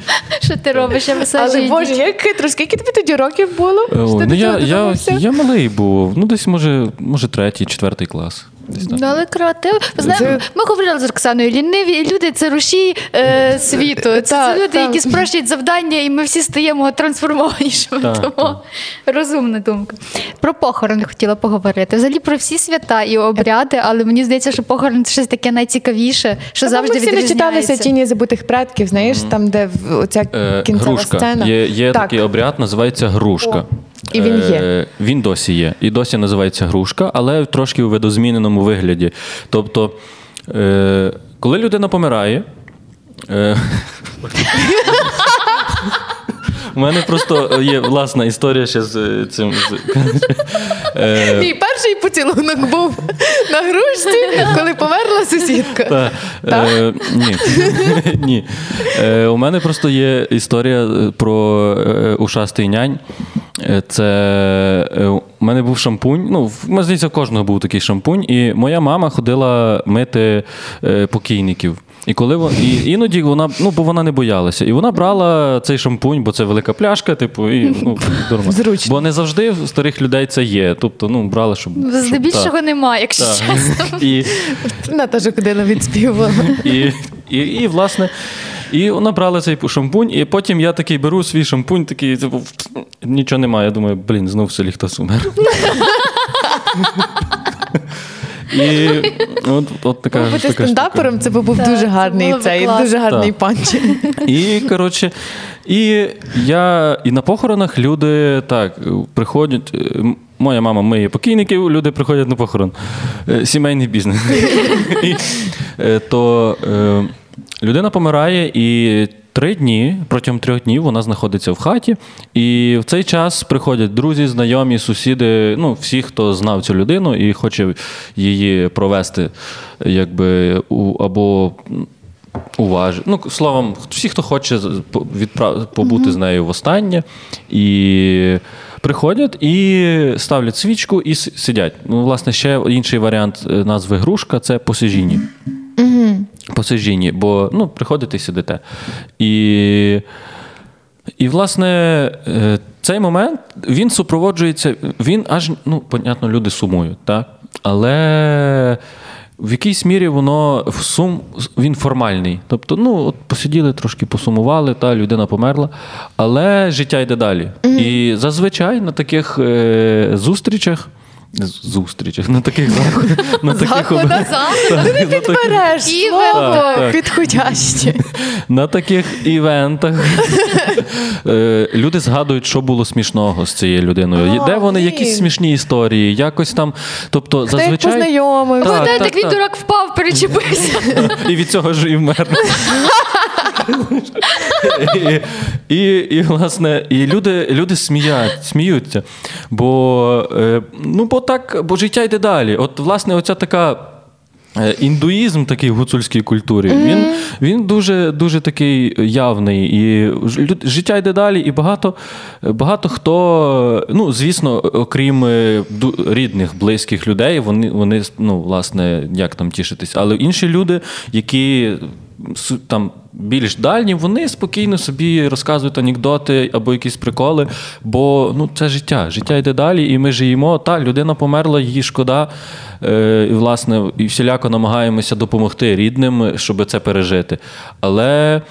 [LAUGHS] що ти робиш? Я Але Боже, як хитро, скільки тобі тоді років було? О, ну, я, я, я малий був, ну десь може, може третій, четвертий клас. Ну, але креатив. Ви ми говорили з Оксаною, ліниві люди це рушій е, світу. [LAUGHS] Це, Та, це люди, та. які спрощують завдання, і ми всі стаємо трансформованішими. Так, Тому розумна думка. Про похорони хотіла поговорити. Взагалі про всі свята і обряди, але мені здається, що похорон це щось таке найцікавіше, що Та завжди ми всі відрізняється. начиталися тіні забутих предків, знаєш, там, де в- оця Е, кінцева грушка. сцена. Є, є Так. такий обряд, називається грушка. О, і він є. Е, Він досі є. І досі називається грушка, але трошки у видозміненому вигляді. Тобто, е, коли людина помирає. [LAUGHS] У мене просто є власна історія ще з цим. з- Е, Мій перший поцілунок був на грушці, коли померла сусідка. Та, Так? е, ні. [LAUGHS] ні. Е, у мене просто є історія е, про е, ушастий нянь. Це у мене був шампунь. Ну, в- здається, в кожного був такий шампунь, і моя мама ходила мити покійників. І коли вон, і іноді вона, ну бо вона не боялася, і вона брала цей шампунь, бо це велика пляшка, типу, і ну [LAUGHS] нормально. Зручно. Бо не завжди в старих людей це є. Тобто, ну брала, щоб щоб- Здебільшого немає, якщо так. чесно. І, Вона теж ходила відспівувала. і, і, і, власне, і вона брала цей шампунь, і потім я такий беру свій шампунь, такий, типу, нічого немає. Я думаю, блін, знов в селі хтось умер. [LAUGHS] І от, от така, Бути така штука. стендапером це би був Так, дуже гарний цей, дуже гарний Так. панч. І коротше, і я і на похоронах люди так приходять. е, Моя мама миє покійників, люди приходять на похорон. Е, Сімейний бізнес. [LAUGHS] Е, То людина помирає і. Три дні протягом трьох днів вона знаходиться в хаті, і в цей час приходять друзі, знайомі, сусіди, ну всі, хто знав цю людину і хоче її провести, якби у або Уваж... Ну, словом, всі, хто хоче з- по- відпра... побути з нею востаннє, і приходять і ставлять свічку і сидять. Ну, власне, ще інший варіант е, назви грушка це посижіння. Посижінні, бо ну, приходите і сидите. І, і власне, е, цей момент він супроводжується, він аж, ну, понятно, люди сумують, так? але в якійсь мірі воно в сум він формальний. Тобто, ну, от посиділи, трошки посумували, та людина померла, але життя йде далі. І зазвичай на таких е, зустрічах. Зустрічах, на таких заходах. [LAUGHS] На таких, Заходах, на [LAUGHS] таких- слово підходяще. [LAUGHS] на таких івентах е, люди згадують, що було смішного з цією людиною. Де вони якісь смішні історії, якось там. Тобто, зазвичай. познайомив? Так, він дурак впав, перечепився. І від цього ж і вмер. І, [LAUGHS] і, і, власне, і люди, люди сміють, сміються. Бо, е, ну, бо так, бо життя йде далі. От, власне, оця така. е, Індуїзм такий в гуцульській культурі, він, він дуже, дуже такий явний. І життя йде далі, і багато, багато хто, ну, звісно, окрім е, рідних, близьких людей, вони, вони ну, власне, як там тішитись. Але інші люди, які там більш дальні, вони спокійно собі розказують анекдоти або якісь приколи, бо ну, це життя. Життя йде далі, і ми живемо. Та людина померла, її шкода. Е, і, власне, і всіляко намагаємося допомогти рідним, щоб це пережити. Але.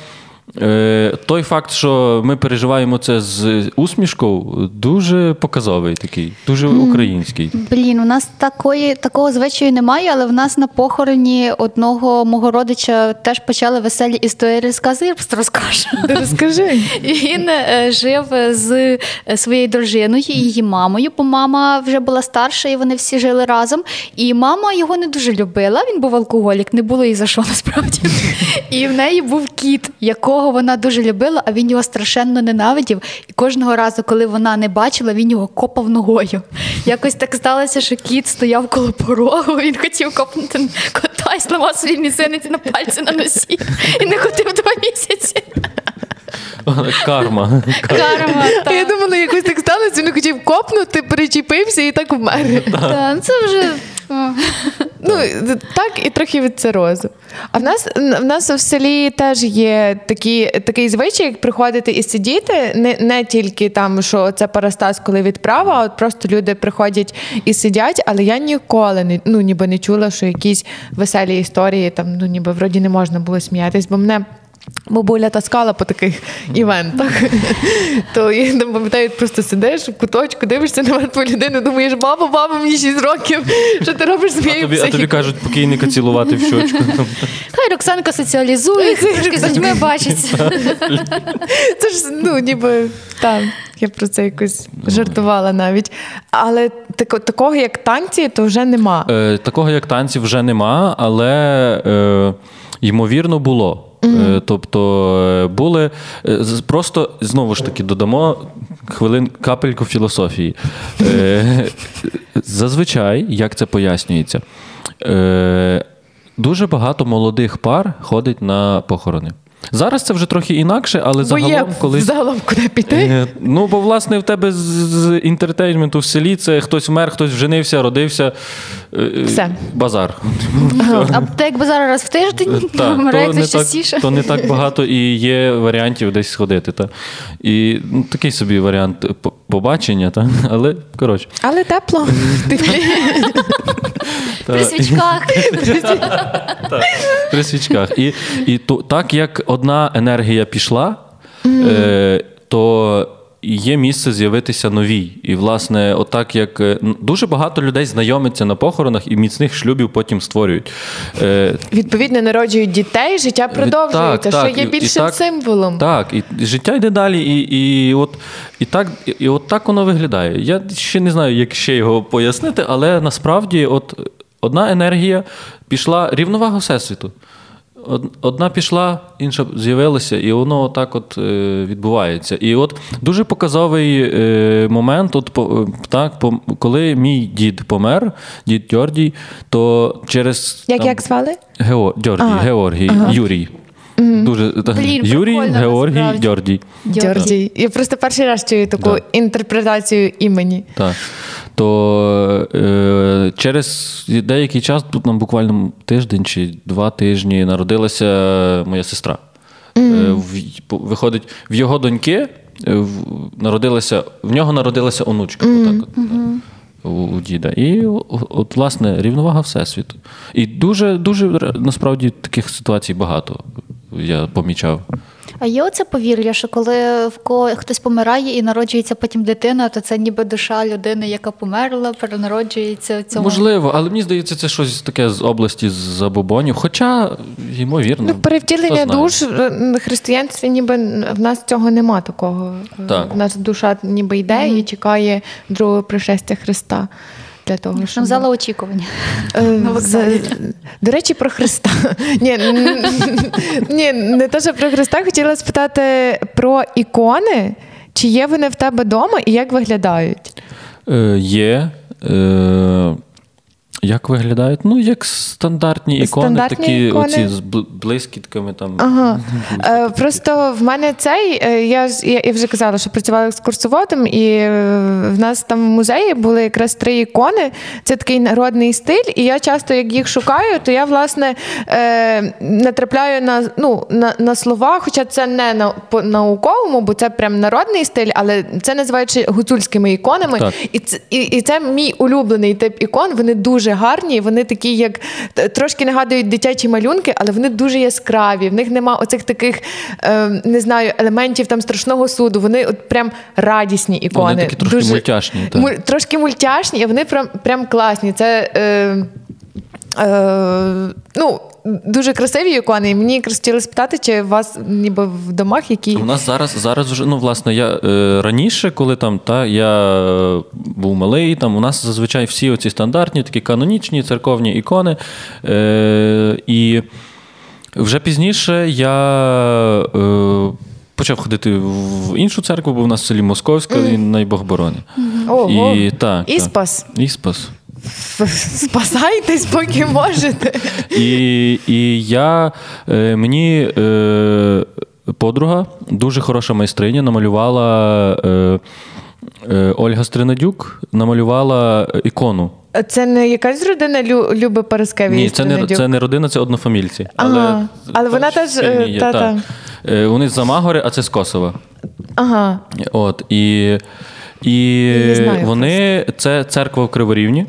Е, той факт, що ми переживаємо це з усмішкою, дуже показовий такий, дуже український. Блін, у нас такої такого звичаю немає, але в нас на похороні одного мого родича теж почали веселі історії розкази. Я просто розкажу. Розкажи. Він е, жив з е, своєю дружиною і її мамою, бо мама вже була старша, і вони всі жили разом. І мама його не дуже любила. Він був алкоголік, не було їй за що [LAUGHS] насправді. І в неї був кіт, якого вона дуже любила, а він його страшенно ненавидів. І кожного разу, коли вона не бачила, він його копав ногою. Якось так сталося, що кіт стояв коло порогу, [LAUGHS] він хотів копнути кота і зламав свої мізинець на пальці на носі. І не ходив два місяці. Карма. Карма. А Я думала, якось так сталося, він хотів копнути, перечепився і так вмер. Та, ну, це вже. Ну, так і трохи від цирозу. А в нас в нас в селі теж є такі, такий звичай, як приходити і сидіти. Не, не тільки там, що це парастас, коли відправа, а от просто люди приходять і сидять, але я ніколи не ну, ніби не чула, що якісь веселі історії там, ну ніби вроді не можна було сміятись, бо мене. Бабуля таскала по таких івентах. [LAUGHS] То я там пам'ятаю, просто сидиш в куточку, дивишся на мертву людину, думаєш, баба, баба, мені 6 років. [LAUGHS] Що ти робиш з А моєю тобі, а тобі кажуть покійника цілувати в щочку. [LAUGHS] Хай Роксанка соціалізується, трошки з людьми бачиться. Це ж ну, ніби там. Я про це якось жартувала навіть. Але тако, такого, як танці, то вже нема. Е, такого як танців вже нема, але е, ймовірно було. Е, Тобто е, були е, просто знову ж таки додамо хвилин капельку філософії. Зазвичай, як це пояснюється, дуже багато молодих пар ходить на похорони. Зараз це вже трохи інакше, але Бо є загалом колись. загалом куди піти. Е, Ну, бо власне в тебе з, з інтертейменту в селі це хтось вмер, хтось вженився, родився. е, Все. Базар. А ти якби зараз в тиждень Так, [LAUGHS] вмирає то, хтось не так, частіше. то не так багато і є варіантів десь сходити. Та. І ну, такий собі варіант побачення, та. але коротше. Але тепло. [LAUGHS] При свічках. [LAUGHS] при свічках. І, і так як одна енергія пішла, е, то є місце з'явитися новій. І, власне, отак як е, дуже багато людей знайомиться на похоронах і міцних шлюбів потім створюють. Е, Відповідно, народжують дітей, життя продовжується, так, що є і- і більшим так- символом. Так, і життя йде далі, і, і, от, і, так, і от так воно виглядає. Я ще не знаю, як ще його пояснити, але насправді от одна енергія пішла рівновага Всесвіту. Од- Одна пішла, інша з'явилася, і воно так от е, відбувається. І от дуже показовий е, момент, от, е, так, коли мій дід помер, дід Георгій, то через. Як там, як звали? Гео, Георгій, ага. Георгій, Юрій. Дуже, Блін, Юрій, прикольно, Георгій, насправді. Георгій. Джорджій. Я просто перший раз чую таку Да. інтерпретацію імені. Так. То е, через деякий час, тут нам буквально тиждень чи два тижні, народилася моя сестра. Е, в- по- Виходить, в його доньки е, в- народилася, в нього народилася онучка. Отак от, у, у діда. І о- от, власне, рівновага Всесвіту. І дуже, дуже ре- насправді таких ситуацій багато я помічав. А є оце повір'я, що коли в кого хтось помирає і народжується потім дитина, то це ніби душа людини, яка померла, перенароджується в цьому. Можливо, але мені здається, це щось таке з області забобонів. Хоча, ймовірно. Ну, перевтілення душ в християнстві ніби в нас цього нема такого. Так. В нас душа ніби йде і чекає другого пришестя Христа. Для того, Що щоб... зала очікування. Е, [LAUGHS] До речі, про Христа. [LAUGHS] Ні, ні, не те, що про Христа. Хотіла спитати про ікони. Чи є вони в тебе вдома і як виглядають? Е, є. Е, як виглядають? Ну, як стандартні ікони, Стандартні такі ікони? оці з блискітками там. Ага. Е, просто в мене цей, е, я, я, вже казала, що працювала екскурсоводом, і е, в нас там в музеї були якраз три ікони. Це такий народний стиль. І я часто, як їх шукаю, то я власне е, натрапляю на, ну, на, на слова, хоча це не на по науковому, бо це прям народний стиль, але це називають гуцульськими іконами. Так. І це, і, і це мій улюблений тип ікон. Вони дуже гарні, вони такі, як трошки нагадують дитячі малюнки, але вони дуже яскраві. В них нема оцих таких е, не знаю елементів там страшного суду. Вони от прям радісні ікони. Вони такі трошки мультяшні, так. Трошки мультяшні, і вони прям, прям класні. Це. Е, Е, ну, дуже красиві ікони. І мені хотіли спитати, чи у вас ніби в домах які. У нас зараз, зараз вже, ну, власне, я е, раніше, коли там та, я був малий, там у нас зазвичай всі оці стандартні, такі канонічні церковні ікони. Е, і вже пізніше я е, почав ходити в іншу церкву, бо в нас в селі Московська і найбогборони. Ого. І, так, так. Іспас. Іспас. [LAUGHS] Спасайтесь, поки можете. І, і я, е, мені е, подруга, дуже хороша майстриня, намалювала е, е, Ольга Стринадюк, намалювала ікону. Це не якась родина Лю, Люби Параскевої? Ні, це не, це не родина, це однофамільці. Але, Ага. Але вона теж, е, є, та-та. так. Е, Вони з Замагори, а це з Косова. Ага. От, і, і знаю вони це церква в Криворівні.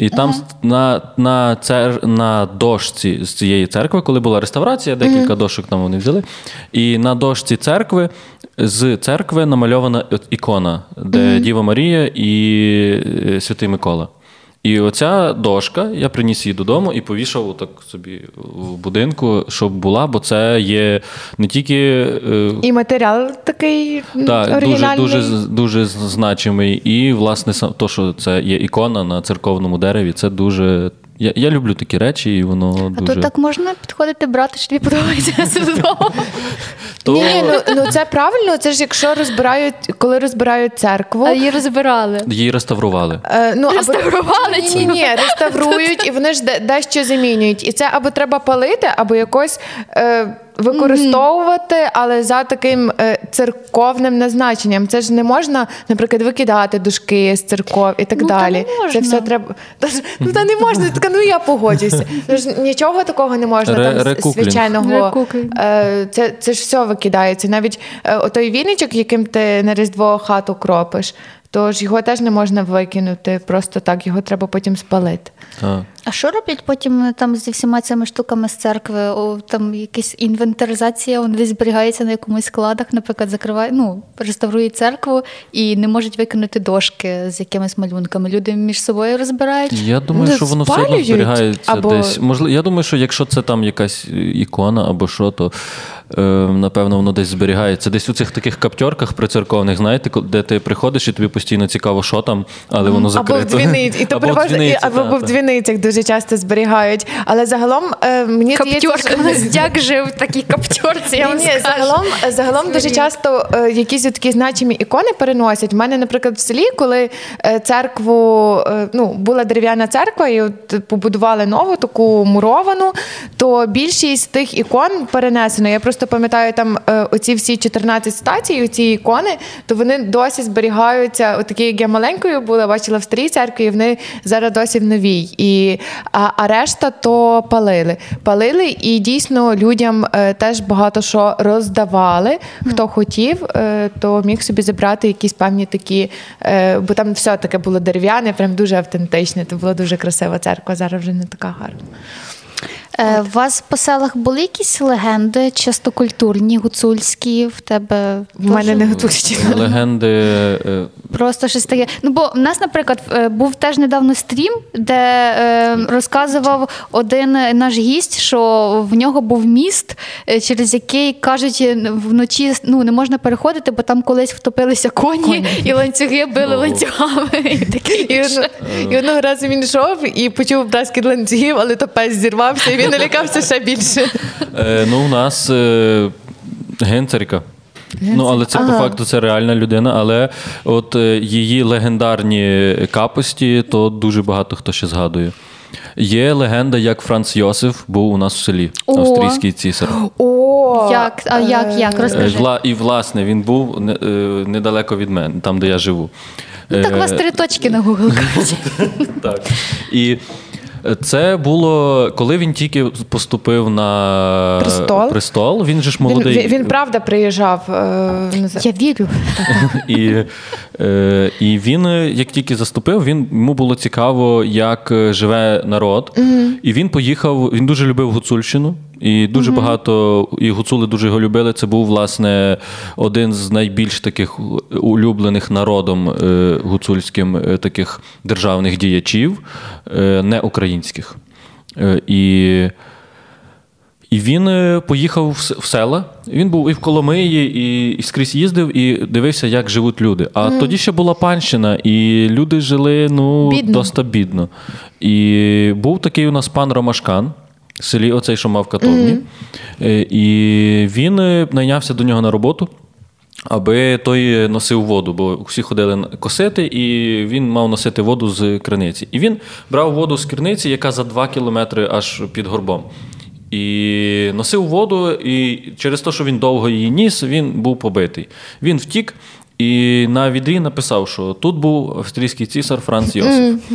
І там на, на, цер, на дошці з цієї церкви, коли була реставрація, декілька дошок там вони взяли. І на дошці церкви з церкви намальована ікона, де Діва Марія і е, Святий Микола. І оця дошка, я приніс її додому і повішав так собі в будинку, щоб була, бо це є не тільки е, І матеріал такий м, оригінальний. дуже, дуже, дуже значимий. І, власне, то, що це є ікона на церковному дереві, це дуже. Я, я люблю такі речі, і воно А дуже. то так можна підходити брати, що тобі подобається. Ні, [LAUGHS] ні, ну, ну це правильно. Це ж якщо розбирають, коли розбирають церкву. А її розбирали. Її реставрували. Е, ну, Реставрували чи ні, ні, реставрують, і вони ж дещо замінюють. І це або треба палити, або якось використовувати, але за таким е, церковним назначенням. Це ж не можна, наприклад, викидати дошки з церков і так Ну, та далі. не Це все треба. Та Ну та не можна. Така, ну я погоджуся. Тож нічого такого не можна Ре- там звичайного. Е, Це, це ж все викидається. Навіть е, отой віничок, яким ти на Різдво хату кропиш, то ж його теж не можна викинути просто так, його треба потім спалити. Так. А що роблять потім е, там зі всіма цими штуками з церкви? О, там якась інвентаризація, вони десь зберігається на якомусь складах, наприклад, закриває, ну, реставрують церкву і не можуть викинути дошки з якимись малюнками. Люди між собою розбирають. Я думаю, Ну, що воно все одно зберігається або- десь. Можливо, я думаю, що якщо це там якась ікона або що, то е, напевно воно десь зберігається. Десь у цих таких каптьорках прицерковних, знаєте, де ти приходиш і тобі постійно цікаво, що там, але воно Або в дзвіниць, і ти Або приходиш, і, або в дзвіницях дуже дуже часто зберігають. Але загалом е, мені що- У нас дяк жив в такій каптьорці, я вам ні, скажу. загалом, загалом дуже часто е, якісь такі значимі ікони переносять. У мене, наприклад, в селі, коли е, церкву, е, ну, була дерев'яна церква, і от побудували нову таку муровану, то більшість тих ікон перенесено. Я просто пам'ятаю там е, оці всі 14 статій, оці ікони, то вони досі зберігаються. От такі, як я маленькою була, бачила в старій церкві, і вони зараз досі в новій. І, а, а решта то палили. Палили, і дійсно людям е, теж багато що роздавали. Хто хотів, е, то міг собі забрати якісь певні такі, е, бо там все таке було дерев'яне, прям дуже автентичне. Це була дуже красива церква. Зараз вже не така гарна. Е, У вас по селах були якісь легенди, часто культурні, гуцульські в тебе? В мене не готують. Легенди. е, Просто щось таке. Ну, бо в нас, наприклад, е, був теж недавно стрім, де е, розказував один наш гість, що в нього був міст, е, через який кажуть, е, вночі ну, не можна переходити, бо там колись втопилися коні, Коні. і ланцюги били О. ланцюгами. І таке І, інше. одно- і одного разу він йшов і почув браскіт ланцюгів, але то пес зірвався, і він налякався ще більше. Е, ну, у нас е, генцерка. Ну, але це по факту це реальна людина, але от е, її легендарні капості, то дуже багато хто ще згадує. Є легенда, як Франц Йосиф був у нас в селі, О. австрійський цісар. О, Як? А як? Як? Е, Розкажи. вла- І, власне, він був не- е, недалеко від мене, там, де я живу. Ну, так у вас три точки на Google. [LAUGHS] Так. І це було, коли він тільки поступив на Престол? престол він же ж молодий. він, він правда приїжджав. е, Я вірю. І, е, і він, як тільки заступив, він йому було цікаво, як е, живе народ. І він поїхав. Він дуже любив Гуцульщину. І дуже багато і гуцули дуже його любили. Це був власне один з найбільш таких улюблених народом е, гуцульським е, таких державних діячів, е, не українських. І і він поїхав в села. Він був і в Коломиї, і, і скрізь їздив, і дивився, як живуть люди. А тоді ще була панщина, і люди жили ну, Бідно. доста бідно. І був такий у нас пан Ромашкан. Селі, оцей, що мав катовні. Е, І він е, найнявся до нього на роботу, аби той носив воду, бо всі ходили косити, і він мав носити воду з криниці. І він брав воду з криниці, яка за 2 кілометри аж під горбом. І носив воду, і через те, що він довго її ніс, він був побитий. Він втік і на відрі написав, що тут був австрійський цісар Франц Йосиф.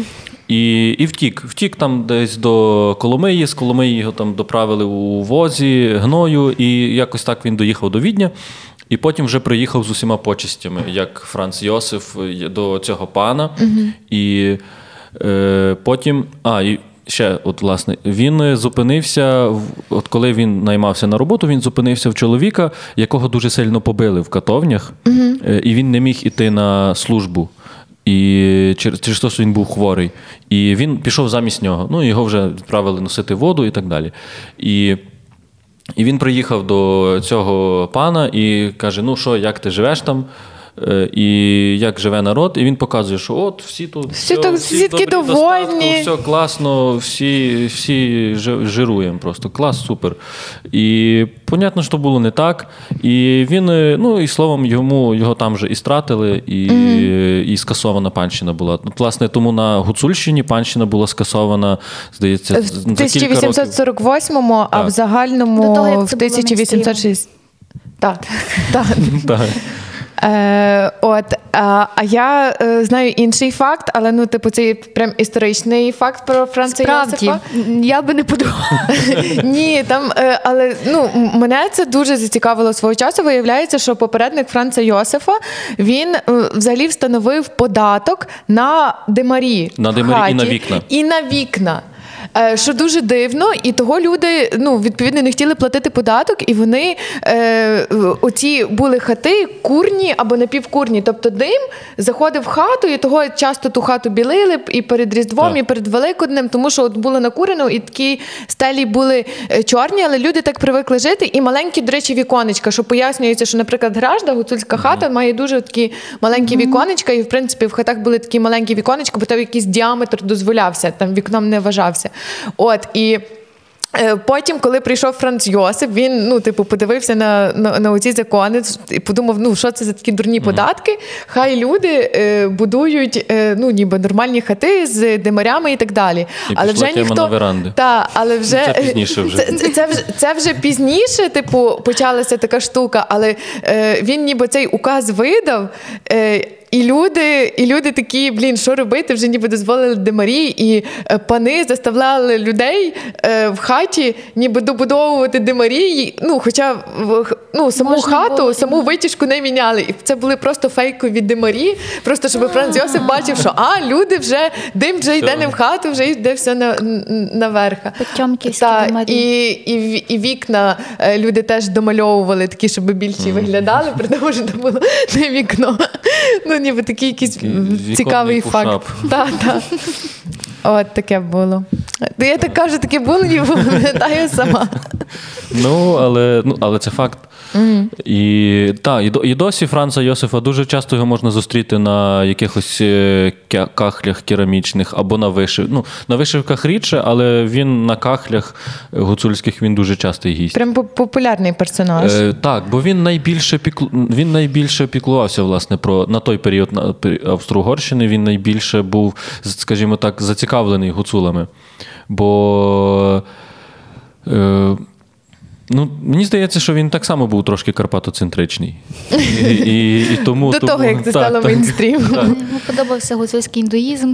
І, і втік. Втік там десь до Коломиї, з Коломиї його там доправили у возі гною, і якось так він доїхав до Відня. І потім вже приїхав з усіма почестями, як Франц Йосиф до цього пана. І е, потім. А, і ще, от, власне, він зупинився, от коли він наймався на роботу, він зупинився в чоловіка, якого дуже сильно побили в катовнях, е, і він не міг іти на службу. І через, через те, що він був хворий. І він пішов замість нього. Ну, його вже відправили носити воду і так далі. І, і він приїхав до цього пана і каже: Ну що, як ти живеш там? Е, І як живе народ, і він показує, що от всі тут Всі так- всі добрі, довольні. все класно, всі, всі жируємо просто. Клас, супер. І понятно, що було не так. І він, е, ну і словом, йому його там вже і стратили, і, і скасована панщина була. От, Власне, тому на Гуцульщині панщина була скасована, здається, В за кілька років. 1848-му, а в загальному того, в це 1860. [LAUGHS] Так, так. Е, от, а, а я е, знаю інший факт, але ну, типу, це прям історичний факт про Франца Справді, Йосифа. я би не подумала. [LAUGHS] Ні, там, е, але ну, мене це дуже зацікавило свого часу. Виявляється, що попередник Франца Йосифа він е, взагалі встановив податок на демарі. На демарі і на вікна. І на вікна. Е, Що дуже дивно, і того люди ну, відповідно не хотіли платити податок, і вони е, оці були хати курні або напівкурні. Тобто дим заходив в хату, і того часто ту хату білили і перед Різдвом, Так. і перед Великоднем, тому що от було накурено, і такі стелі були е, чорні, але люди так привикли жити. І маленькі, до речі, віконечка, що пояснюється, що, наприклад, гражда, гуцульська хата має дуже такі маленькі віконечка, і в принципі в хатах були такі маленькі віконечка, бо там якийсь діаметр дозволявся, там вікном не вважався. От і. Е, Потім, коли прийшов Франц Йосип, він ну, типу, подивився на, на, на оці закони і подумав, ну що це за такі дурні податки. Хай люди е, будують е, ну, ніби нормальні хати з димарями і так далі. І але вже ніхто на веранди. Та, але вже Це пізніше вже. [LAUGHS] Це, це, це вже це вже пізніше, типу, почалася така штука, але е, він ніби цей указ видав. Е, і люди, і люди такі, блін, що робити? Вже ніби дозволили демарі, і е, пани заставляли людей е, в хаті ніби добудовувати демарі. Ну, хоча ну, саму Можна хату, було, саму витяжку не міняли. І це були просто фейкові демарі. Просто щоб Франц Йосип бачив, що а, люди вже дим вже йде не в хату, вже йде все на, наверх. Та, і, і, і вікна е, люди теж домальовували такі, щоб більші виглядали, при [LAUGHS] тому, що це було не вікно. Ну, ніби такий якийсь Такий цікавий факт. Так, так. От таке було. Я так кажу, таке було, ніби [LAUGHS] пам'ятаю сама. Ну, але, ну, але це факт. І, та, і, і досі Франца Йосифа дуже часто його можна зустріти на якихось е, кахлях керамічних або на вишив. Ну, на вишивках рідше, але він на кахлях гуцульських він дуже частий гість. Прям популярний персонаж. Е, так, бо він найбільше піклу... він найбільше піклувався власне про на той період на Австро-Угорщини. Він найбільше був, скажімо так, зацікавлений гуцулами. Бо е, ну, мені здається, що він так само був трошки карпатоцентричний. І, і, і тому, До тому, того, як це так, стало мейнстрім. Йому подобався гуцульський індуїзм.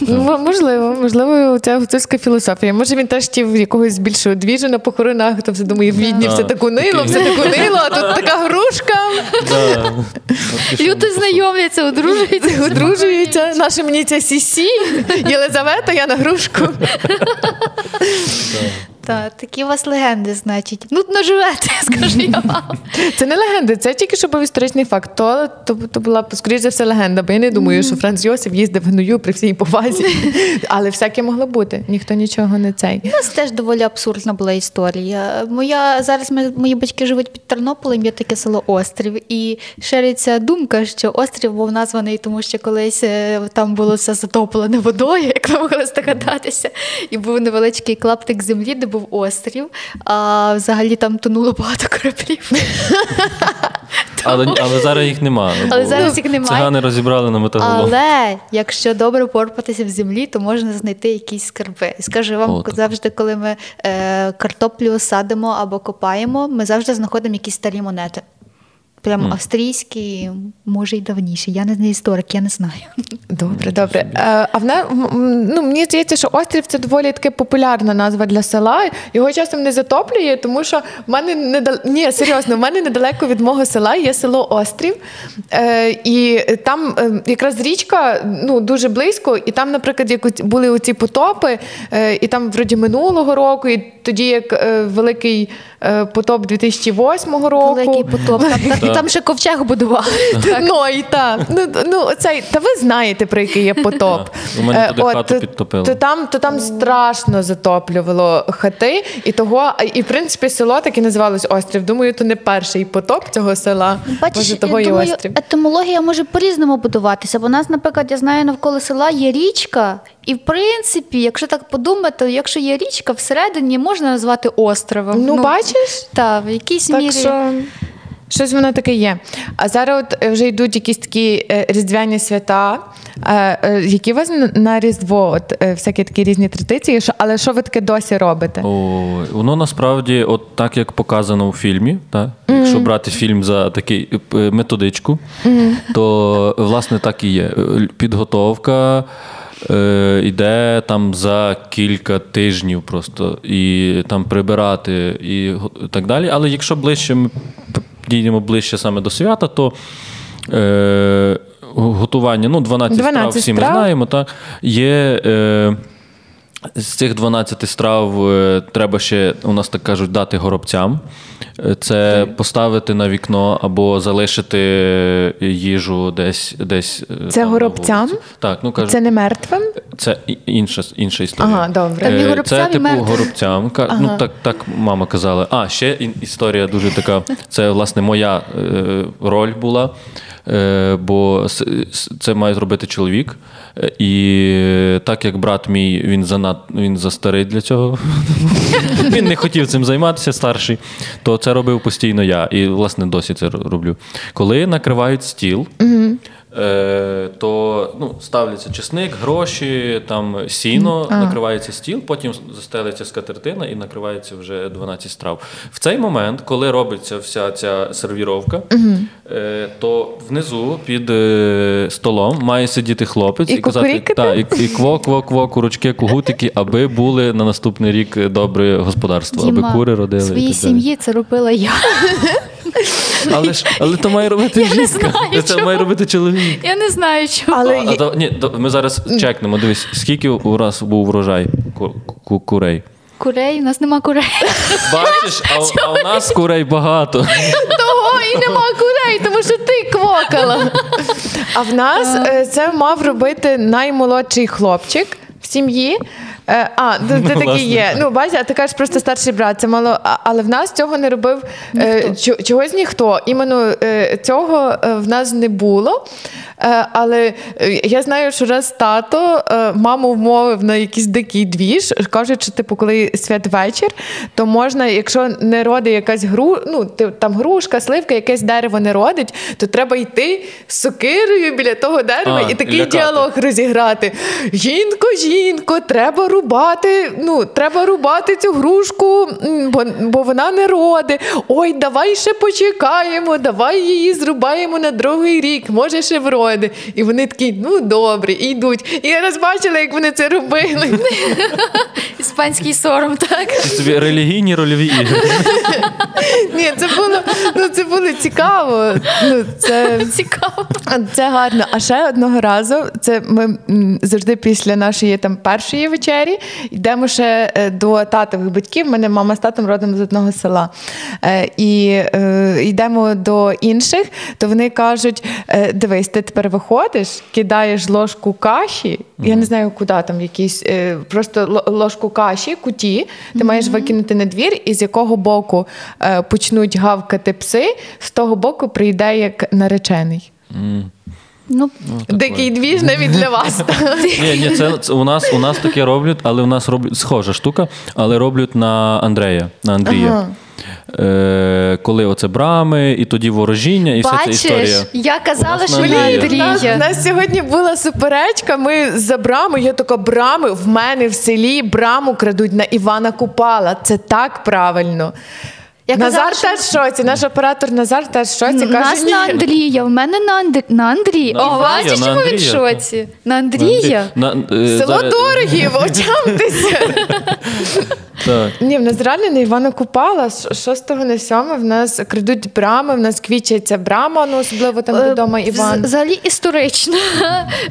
Ну, можливо, можливо, це гуцульська філософія. Може, він теж хотів якогось більшого двіжу на похоронах, то все думає, в Відні все так унило, все так унило, а тут така грушка. Люди знайомляться, одружуються. Одружується. Наша мені ця Сісі, Єлизавета, я на грушку. Так, такі у вас легенди, значить. Нудно живете, [LAUGHS] скажу я вам. Це не легенди, це тільки що був історичний факт. То, то, то була, скоріш за все, легенда, бо я не думаю, що Франц Йосиф їздив гною при всій повазі. [LAUGHS] Але всяке могло бути. Ніхто нічого не цей. У нас теж доволі абсурдна була історія. Моя зараз ми, мої батьки живуть під Тернополем, є таке село Острів. І шириться думка, що острів був названий, тому що колись е, там було все затоплене водою, як [LAUGHS] ви могли здогадатися. І був невеличкий клаптик землі, де був острів. А взагалі там тонуло багато кораблів. [LAUGHS] Але, але зараз їх немає. Але зараз їх немає. Цигани розібрали на металолом. Але якщо добре порпатися в землі, то можна знайти якісь скарби. І Скажу вам О, завжди, коли ми е, картоплю садимо або копаємо, ми завжди знаходимо якісь старі монети. Прям австрійські, може й давніші. Я не історик, я не знаю. Добре, добре. Е, А в на- м, м, ну, мені здається, що острів це доволі таки популярна назва для села. Його часом не затоплює, тому що в мене недал... Ні, серйозно, в мене недалеко від мого села є село Острів. Е, і там е, якраз річка ну, дуже близько, і там, наприклад, як були оці потопи, і там вроді минулого року, і тоді як великий потоп 2008 року. Великий потоп. Там, [LAUGHS] там, ще ковчег будували. Ну і так. Ну, ну оцей, та ви знаєте, про який є потоп. У мене Е, туди от, хату то- підтопило. То там, то там страшно затоплювало хати, і того, і в принципі село так і називалось острів. Думаю, то не перший потоп цього села. Бачиш, Може, того я і острів. етимологія може по-різному будуватися. Бо у нас, наприклад, я знаю, навколо села є річка, і в принципі, якщо так подумати, то якщо є річка, всередині можна назвати островом. Ну, бачиш? Так, в якійсь Так мірі. що щось воно таке є. А зараз от е, вже йдуть якісь такі е, різдвяні свята. Е, Які у вас на- Різдво? От всякі такі різні традиції, але що ви таке досі робите? Ой, воно насправді, от так як показано у фільмі, так? якщо брати фільм за такий е, методичку, то власне так і є. Підготовка. е, Іде там за кілька тижнів просто і там прибирати і так далі. Але якщо ближче ми п- дійдемо ближче саме до свята, то е, готування, ну 12, 12 страв, всі ми знаємо, так, є. Е, З цих 12 страв е, треба ще, у нас так кажуть, дати горобцям. Це поставити на вікно або залишити їжу десь. десь е, Це там горобцям? Так, ну кажуть, Це не мертвим? це інша, інша історія. Ага, добре. Там і Е, горобцям, Це і типу мертвим. горобцям. Ка- Ну так, так мама казала. А, ще історія дуже така. Це власне моя е, роль була. Бо це має зробити чоловік. І так як брат мій, він занад він застарий для цього. [LAUGHS] він не хотів цим займатися, старший, то це робив постійно я. І, власне, досі це роблю. Коли накривають стіл, е, то ну, ставляться чесник, гроші, там сіно, накривається стіл, потім застелиться скатертина і накривається вже 12 страв. В цей момент, коли робиться вся ця сервіровка, е, то внизу під е, столом має сидіти хлопець І і, казати та, і, і кво, кво, кво, курочки, кугутики, аби були на наступний рік добре господарство, Діма, аби кури родили. в своїй сім'ї це робила я. Але ж але то має робити Я не знаю, Це чому. має робити чоловік. Я не знаю, чому. Але А, то- ні, то ми зараз чекнемо. Дивись, скільки у нас був врожай ку- ку- курей. Курей, у нас нема курей. Бачиш, а, у- а у нас курей багато. Того і нема курей, тому що ти квокала. А в нас е, це мав робити наймолодший хлопчик в сім'ї. Е, А, ти, ти Ну, такий власне. є. Ну, бачиш, а ти кажеш просто старший брат. Це мало, але в нас цього не робив е, чогось ніхто. Іменно е, цього в нас не було. Е, Але я знаю, що раз тато е, маму вмовив на якийсь дикий двіж, кажуть, що типу, коли святвечір, то можна, якщо не родить якась гру, ну там грушка, сливка, якесь дерево не родить, то треба йти з сокирою біля того дерева А, і такий лякати. діалог розіграти. Жінко, жінко, треба рубати. Ну, треба рубати цю грушку, бо, бо вона не роде. Ой, давай ще почекаємо, давай її зрубаємо на другий рік, може ще вроди. І вони такі, ну добре, і йдуть. І я розбачила, як вони це робили. [LAUGHS] Іспанський сором, так? Це собі релігійні рольові ігри. Ні, це було, ну, це було цікаво. Ну, це, Цікаво. Це гарно. А ще одного разу, це ми завжди після нашої там першої вечері йдемо ще е, до татових батьків. У мене мама з татом родом з одного села. Е, І е, йдемо до інших, то вони кажуть: дивись, ти тепер виходиш, кидаєш ложку каші. Я не знаю, куди там якісь, просто ложку каші, куті, ти маєш викинути на двір, і з якого боку е, почнуть гавкати пси, з того боку прийде як наречений. Ну, Дикий двіж навіть для вас. [LAUGHS] Ні, ні, це, це у нас у нас таке роблять, але у нас роблять схожа штука, але роблять на Андрея, на Андрія. Ага. Е, коли оце брами, і тоді ворожіння, і вся ця історія. я казала, У що на У нас, нас сьогодні була суперечка. Ми за брами. Я така брами в мене в селі браму крадуть на Івана Купала. Це так правильно. Я Назар казала, теж в шоці. Наш оператор Назар теж в шоці. У Каже, нас ні. на Андрія, в мене на, Андр... на Андрій. На О, Андрія, бачиш, на чому він в Андрія. шоці? На Андрія? На, е, Село зараз- Дорогів, [LAUGHS] отямтеся. Так. Ні, в нас реально на Івана Купала. З 6 на 7 в нас крадуть брами, в нас квічається брама, ну особливо там де вдома Е, Іван. вз- Взагалі історично.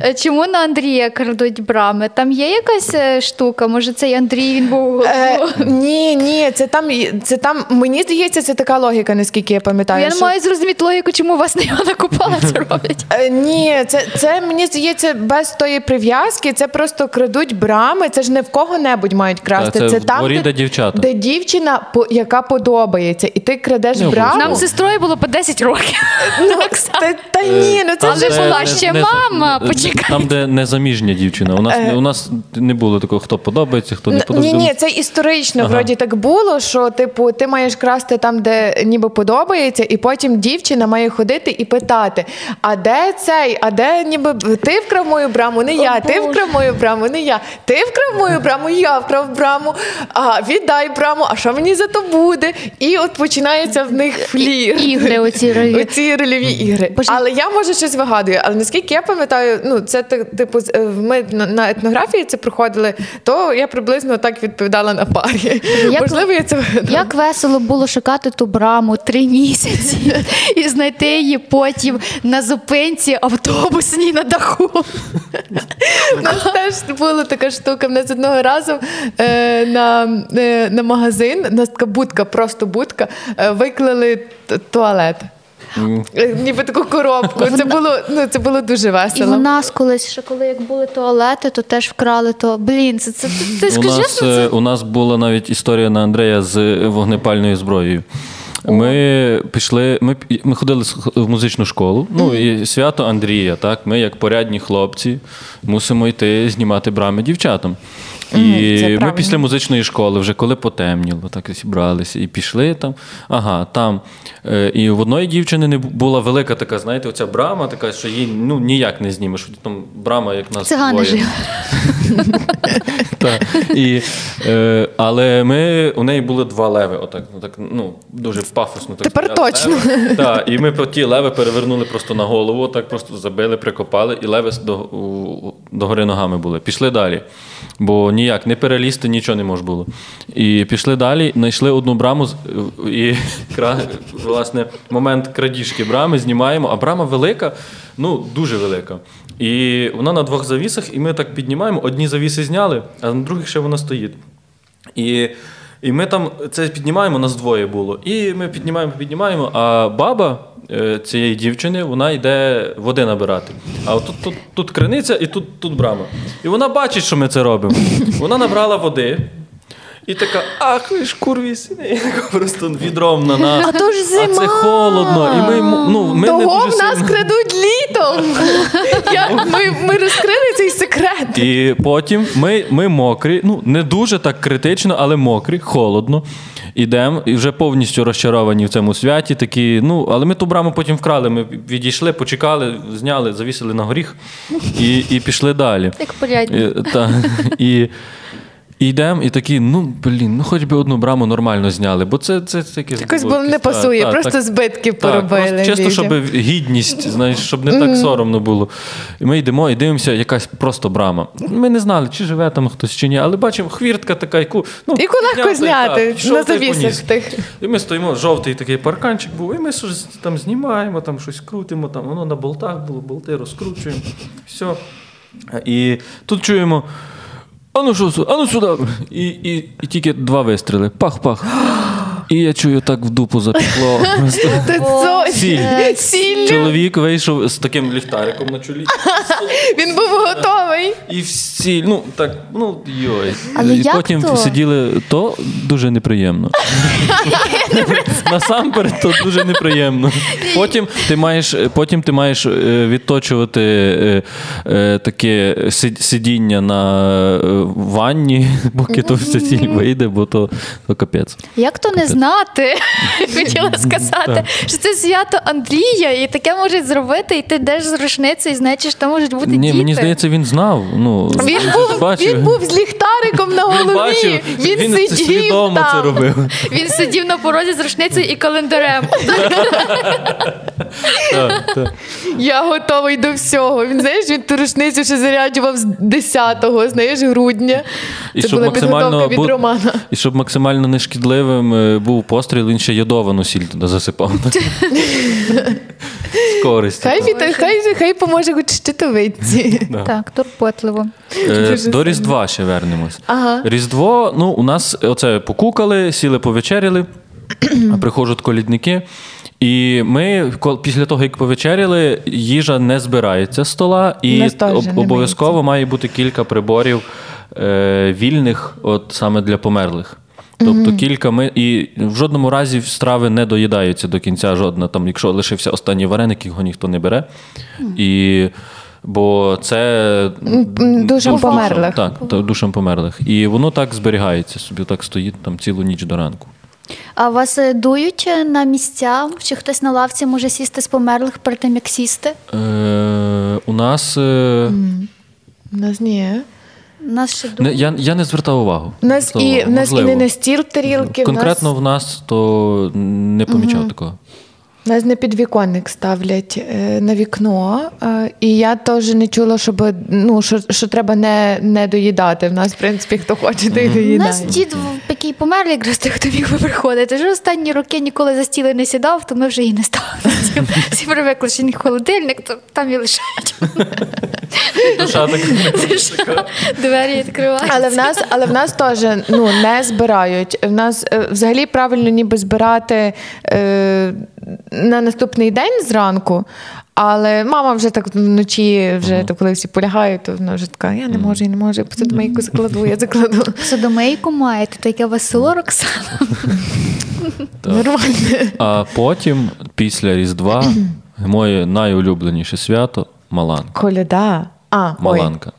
Е, Чому на Андрія крадуть брами? Там є якась е, штука? Може, цей Андрій він був. Е, ні, ні, це там, це там, мені здається, це така логіка, наскільки я пам'ятаю. Я не що- маю зрозуміти логіку, чому вас не накупала це роблять. Е, Ні, це, це мені здається без тої прив'язки. Це просто крадуть брами. Це ж не в кого-небудь мають красти. Це це в там, дворі, де, де дівчата. де дівчина, по- яка подобається, і ти крадеш Не браму. Нам з сестрою було по 10 років. ну, та, та ні, ну це Але ж була ще не- мама, не- почекай. Там, де незаміжня дівчина. У нас, у нас не було такого, хто подобається, хто не подобається. Ні, ні, це історично Ага. вроді так було, що типу ти маєш красти там, де ніби подобається, і потім дівчина має ходити і питати: а де цей? А де ніби ти вкрав мою браму? Не я, ти вкрав мою браму, не я. Ти вкрав мою браму, я вкрав браму. А віддай браму, а що мені за то буде? І от починається в них флір. Ігри оці [LAUGHS] ролі. Оці рольові ігри. Боже. Але я може щось вигадую. Але наскільки я пам'ятаю, ну це типу е, ми на, на етнографії це проходили, то я приблизно так відповідала на парі. Як- Можливо, я це вигадала. Як весело було шукати ту браму три місяці і знайти її потім на зупинці автобусній на даху. У нас теж була така штука. В нас одного разу е, на, е, на магазин, у нас така будка, просто будка, е, виклали туалет. Е, Ніби таку коробку. Це було, ну, це було дуже І весело. у нас колись, ще коли як були туалети, то теж вкрали то. Блін, це, це, ти, ти У скажи, нас, е, це. у нас була навіть історія на Андрея з вогнепальною зброєю. Ми пішли, ми, ми ходили в музичну школу. Ну і свято Андрія. Так, ми, як порядні хлопці, мусимо йти знімати брами дівчатам. І це ми після музичної школи, вже коли потемніло, так і зібралися і пішли там. Ага, там. Е, і в одної дівчини не була велика така, знаєте, оця брама, така, що її ну, ніяк не знімеш. Там брама, як нас. Цигани. [LAUGHS] І, е, але ми, у неї були два леви, отак, ну, так, ну, дуже пафосно. Так Тепер точно. Так, і ми ті леви перевернули просто на голову, так просто забили, прикопали, і леви до, у, до гори ногами були. Пішли далі. Бо ніяк не перелізти, нічого не можна було. І пішли далі, знайшли одну браму, і [LAUGHS] кра- власне момент крадіжки брами знімаємо, а брама велика, ну дуже велика. І вона на двох завісах, і ми так піднімаємо. Одні завіси зняли, а на других ще вона стоїть. І, і ми там це піднімаємо, нас двоє було. І ми піднімаємо, піднімаємо, а баба е, цієї дівчини вона йде води набирати. А от тут, тут, тут криниця і тут, тут брама. І вона бачить, що ми це робимо. Вона набрала води. І така, ах, ви ж курві сини, і така просто відром на нас. А то ж А це холодно. І ми, ну, ми не Того дуже в нас сильно... крадуть літом. [LAUGHS] Я, ми, ми розкрили цей секрет. І потім ми, ми мокрі, ну не дуже так критично, але мокрі, холодно. Ідемо і вже повністю розчаровані в цьому святі. Такі, ну, але ми ту браму потім вкрали. Ми відійшли, почекали, зняли, завісили на горіх і, і пішли далі. Як порядні. І, та, і, і йдемо, і такі, ну блін, ну хоч би одну браму нормально зняли, бо це, це, це якесь Якось було було не та, пасує, та, просто так. збитки Так, поробили. просто чисто, щоб гідність, знаєш, щоб не так соромно було. І ми йдемо і дивимося, якась просто брама. Ми не знали, чи живе там хтось чи ні, але бачимо, хвіртка така, яку. Ну, Яку легко зняти пішов на завісах тих. І ми стоїмо, жовтий такий парканчик був, і ми щось там знімаємо, там щось крутимо, там воно на болтах було, болти розкручуємо. Все. І тут чуємо. Ану що, ану сюди. І, і, і тільки два вистріли. Пах-пах. І я чую, так в дупу запекло. [LAUGHS] Сіль. Чоловік вийшов з таким ліхтариком на чолі. [LAUGHS] Він був готовий. І всі, ну так, ну йой. Але і як потім то? сиділи, то дуже неприємно. [LAUGHS] Насамперед, то дуже неприємно. Потім ти маєш, потім ти маєш е, відточувати е, е, таке сидіння на ванні, поки то все сіль вийде, бо то, то капець. Як то не знати? [LAUGHS] Хотіла сказати, що це свято Андрія, і таке можуть зробити, і ти йдеш з рушницею, і знаєш, що там можуть бути Ні, діти. мені здається, він знав. Ну, Він був, бачив. він був з ліхтариком на Він голові. бачив, він, він це сидів свідомо там. це робив. Він сидів на порозі з рушницею і календарем. [LAUGHS] Я готовий до всього. Він знаєш, він ту рушницю ще заряджував з 10-го, знаєш, грудня. Це була підготовка від Романа. І щоб максимально нешкідливим е, був постріл, він ще йодовану сіль туди засипав. З користю. Хай, від, хай, хай поможе хоч щитовидці. Да. Так, турботливо. Е, Дуже До Різдва ще вернемось. Ага. Різдво, ну, у нас оце покукали, сіли повечеряли, а приходять колідники. І ми після того, як повечеряли, їжа не збирається з стола, і не обов'язково має бути кілька приборів е, вільних, от саме для померлих. Тобто кілька ми і в жодному разі страви не доїдаються до кінця. Жодна там, якщо лишився останній вареник, його ніхто не бере. І бо це м, душам померлих. Так, та- душам померлих. І воно так зберігається собі, так стоїть там цілу ніч до ранку. А вас е, дують е, на місця? Чи хтось на лавці може сісти з померлих перед тим, як сісти? Е, у нас е, У нас ні. Нас ще Не, я, я не звертав увагу. У нас і в нас і не на стіл тарілки. Конкретно в нас, в нас то не помічав такого. Нас на підвіконник ставлять е, на вікно. Е, і я теж не чула, щоб ну що, що треба не, не доїдати. В нас, в принципі, хто хоче, той У доїдає. нас дід, в- який помер, якраз той, хто міг би приходити. Вже останні роки ніколи за стіли не сідав, то ми вже і не ставили. Всі привикли, що він холодильник, то там і лишають. Душа така. Двері відкривають. Але в нас, але в нас теж ну, не збирають. В нас е, взагалі правильно ніби збирати е, на наступний день зранку. Але мама вже так вночі, вже то, коли всі полягають, то вона вже така, я не можу, я не можу, я посудомийку закладу, я закладу. [LAUGHS] Судомийку маєте, то яке у вас село Роксана. [LAUGHS] Нормально. А потім, після Різдва, моє найулюбленіше свято Маланка. Коляда. А. Маланка.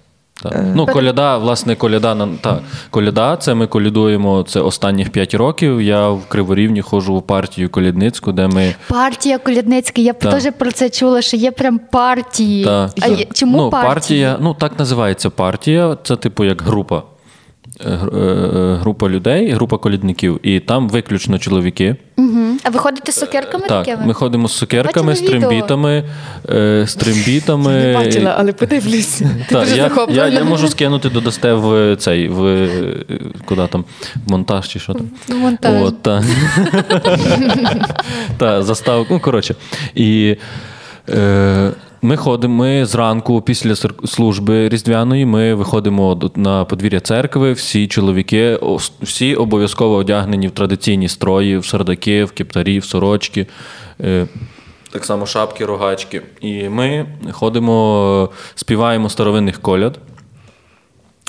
Так. Ну, коляда, власне, коляда на та коляда. Це ми колядуємо це останніх 5 років. Я в Криворівні ходжу в партію колядницьку, де ми Партія Колядницька. Я Так. теж про це чула, що є прям партії. та, А чому ну, партії? партія? Ну так називається партія. Це типу як група. Е, гр- е, Група людей, група колядників, і там виключно чоловіки. Угу. А ви ходите з цукерками Так, такими? ми ходимо з цукерками, з трембітами, е, з трембітами. Не бачила, але подивлюсь. [LAUGHS] Так, я, я, я можу скинути додасте в цей в е, куди там в монтаж чи що там. Монтаж. От, та. [LAUGHS] та, застав. Ну, коротше. І е, ми ходимо, ми зранку після служби різдвяної, ми виходимо на подвір'я церкви. Всі чоловіки, всі обов'язково одягнені в традиційні строї, в сардаки, в кептарі, в сорочки. Е, так само шапки, рогачки. І ми ходимо, співаємо старовинних коляд.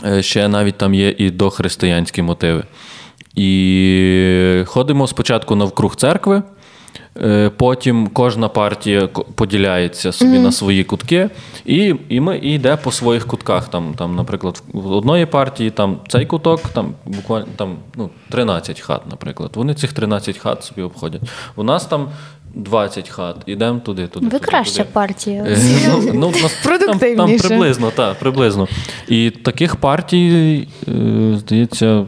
Е, Ще навіть там є і дохристиянські мотиви. І ходимо спочатку навкруг церкви, е, потім кожна партія поділяється собі на свої кутки, і, і ми і йде по своїх кутках. Там, там, наприклад, в одної партії там цей куток, там буквально там, ну, 13 хат, наприклад. Вони цих 13 хат собі обходять. У нас там 20 хат, ідемо туди, туди. Ви туди, краща туди. партія. Е, Ну, ну, там, там приблизно, так, приблизно. І таких партій, е, здається,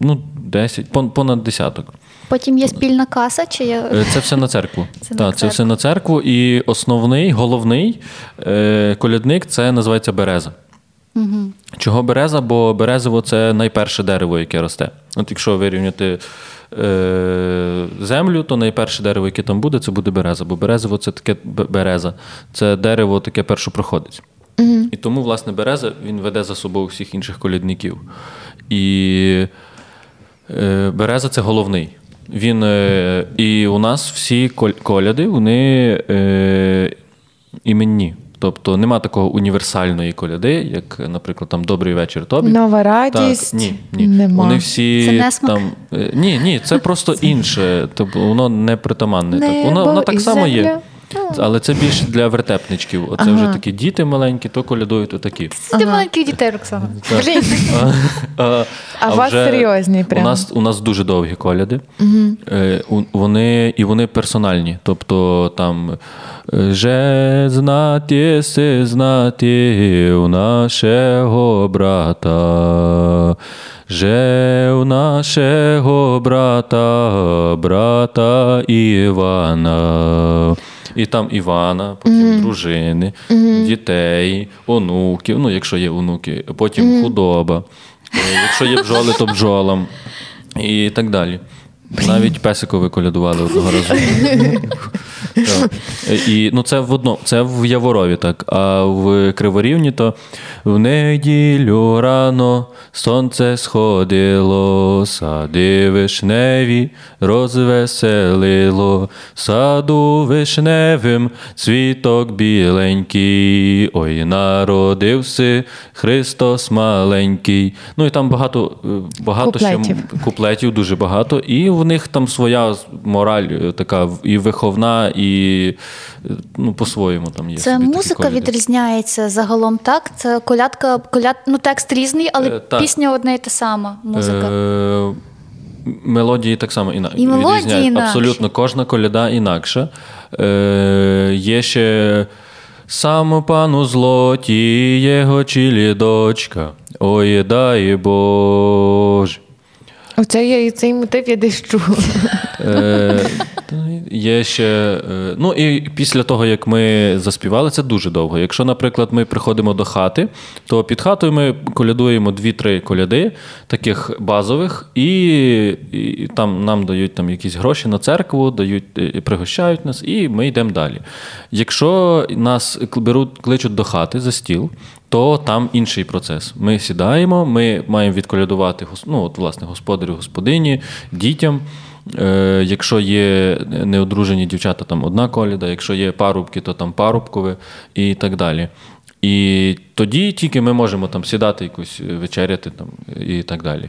ну, 10, понад десяток. Потім є спільна каса, чи є. Е, Це все на церкву. Це на так, це все на церкву. І основний, головний е, колядник це називається береза. Угу. Чого береза? Бо березово це найперше дерево, яке росте. От якщо вирівняти е, землю, то найперше дерево, яке там буде, це буде береза. Бо березово це таке береза. Це дерево таке першопроходець. І тому, власне, береза він веде за собою всіх інших колядників. І е, береза це головний. Він, е, і у нас всі коль- коляди, вони е, іменні. Тобто нема такого універсальної коляди, як, наприклад, там Добрий вечір тобі. Нова радість. Так, ні, ні. Нема. Вони всі Це несмак? там. е, Ні, ні, це просто інше. Тобто воно не притаманне. так. Воно, воно так само є. Але це більше для вертепничків. Оце Ага. вже такі діти маленькі, то колядують отакі. Ти маленьких дітей, Роксана. Блін. А, А у вас серйозні прям. У нас, у нас дуже довгі коляди. Е, вони, і вони персональні. Тобто там е, «Же знати се знати у нашого брата. Же у нашого брата, брата Івана. І там Івана, потім дружини, дітей, онуків, ну, якщо є онуки, потім худоба. Е, Якщо є бджоли, то бджолам. І так далі. Навіть песикові колядували одного разу. [LAUGHS] І, ну, це в одно, це в Яворові так. А в Криворівні то в неділю рано сонце сходило, сади вишневі розвеселило, саду вишневим цвіток біленький, ой, народився Христос маленький. Ну і там багато, багато ще Куплетів. куплетів, дуже багато. І в них там своя мораль е, така і виховна, і ну, по-своєму там є. Це музика відрізняється загалом, так? Це колядка, коляд... ну текст різний, але Е, так. пісня одна і та сама. Музика. Е, Мелодії так само іна... І мелодії інакші. Абсолютно кожна коляда інакша. Е, є ще сам пану злоті, його чилі дочка, Ой, дай Боже. Оце я і цей мотив я десь чула. Е, Є ще. е, Ну і після того, як ми заспівали, це дуже довго. Якщо, наприклад, ми приходимо до хати, то під хатою ми колядуємо дві-три коляди, таких базових, і, і там нам дають там якісь гроші на церкву, дають, е, пригощають нас, і ми йдемо далі. Якщо нас беруть, кличуть до хати за стіл, то там інший процес. Ми сідаємо, ми маємо відколядувати ну, от, власне, господарю, господині, дітям. Е, якщо є неодружені дівчата, там одна коляда, якщо є парубки, то там парубкове і так далі. І тоді тільки ми можемо там сідати якусь е, вечеряти там, і так далі.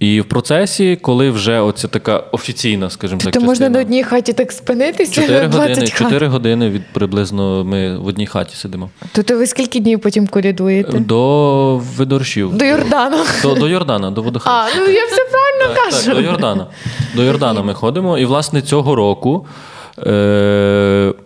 І в процесі, коли вже оця така офіційна, скажімо так, То можна частина, на одній хаті так спинитися 4 20 години, Чотири 4 години від приблизно ми в одній хаті сидимо. То, то ви скільки днів потім колядуєте? До видоршів. До Йордана. До, до Йордана, до водохреща. А, ну я все правильно Так, кажу. так, до Йордана. До Йордана ми ходимо. І, власне, цього року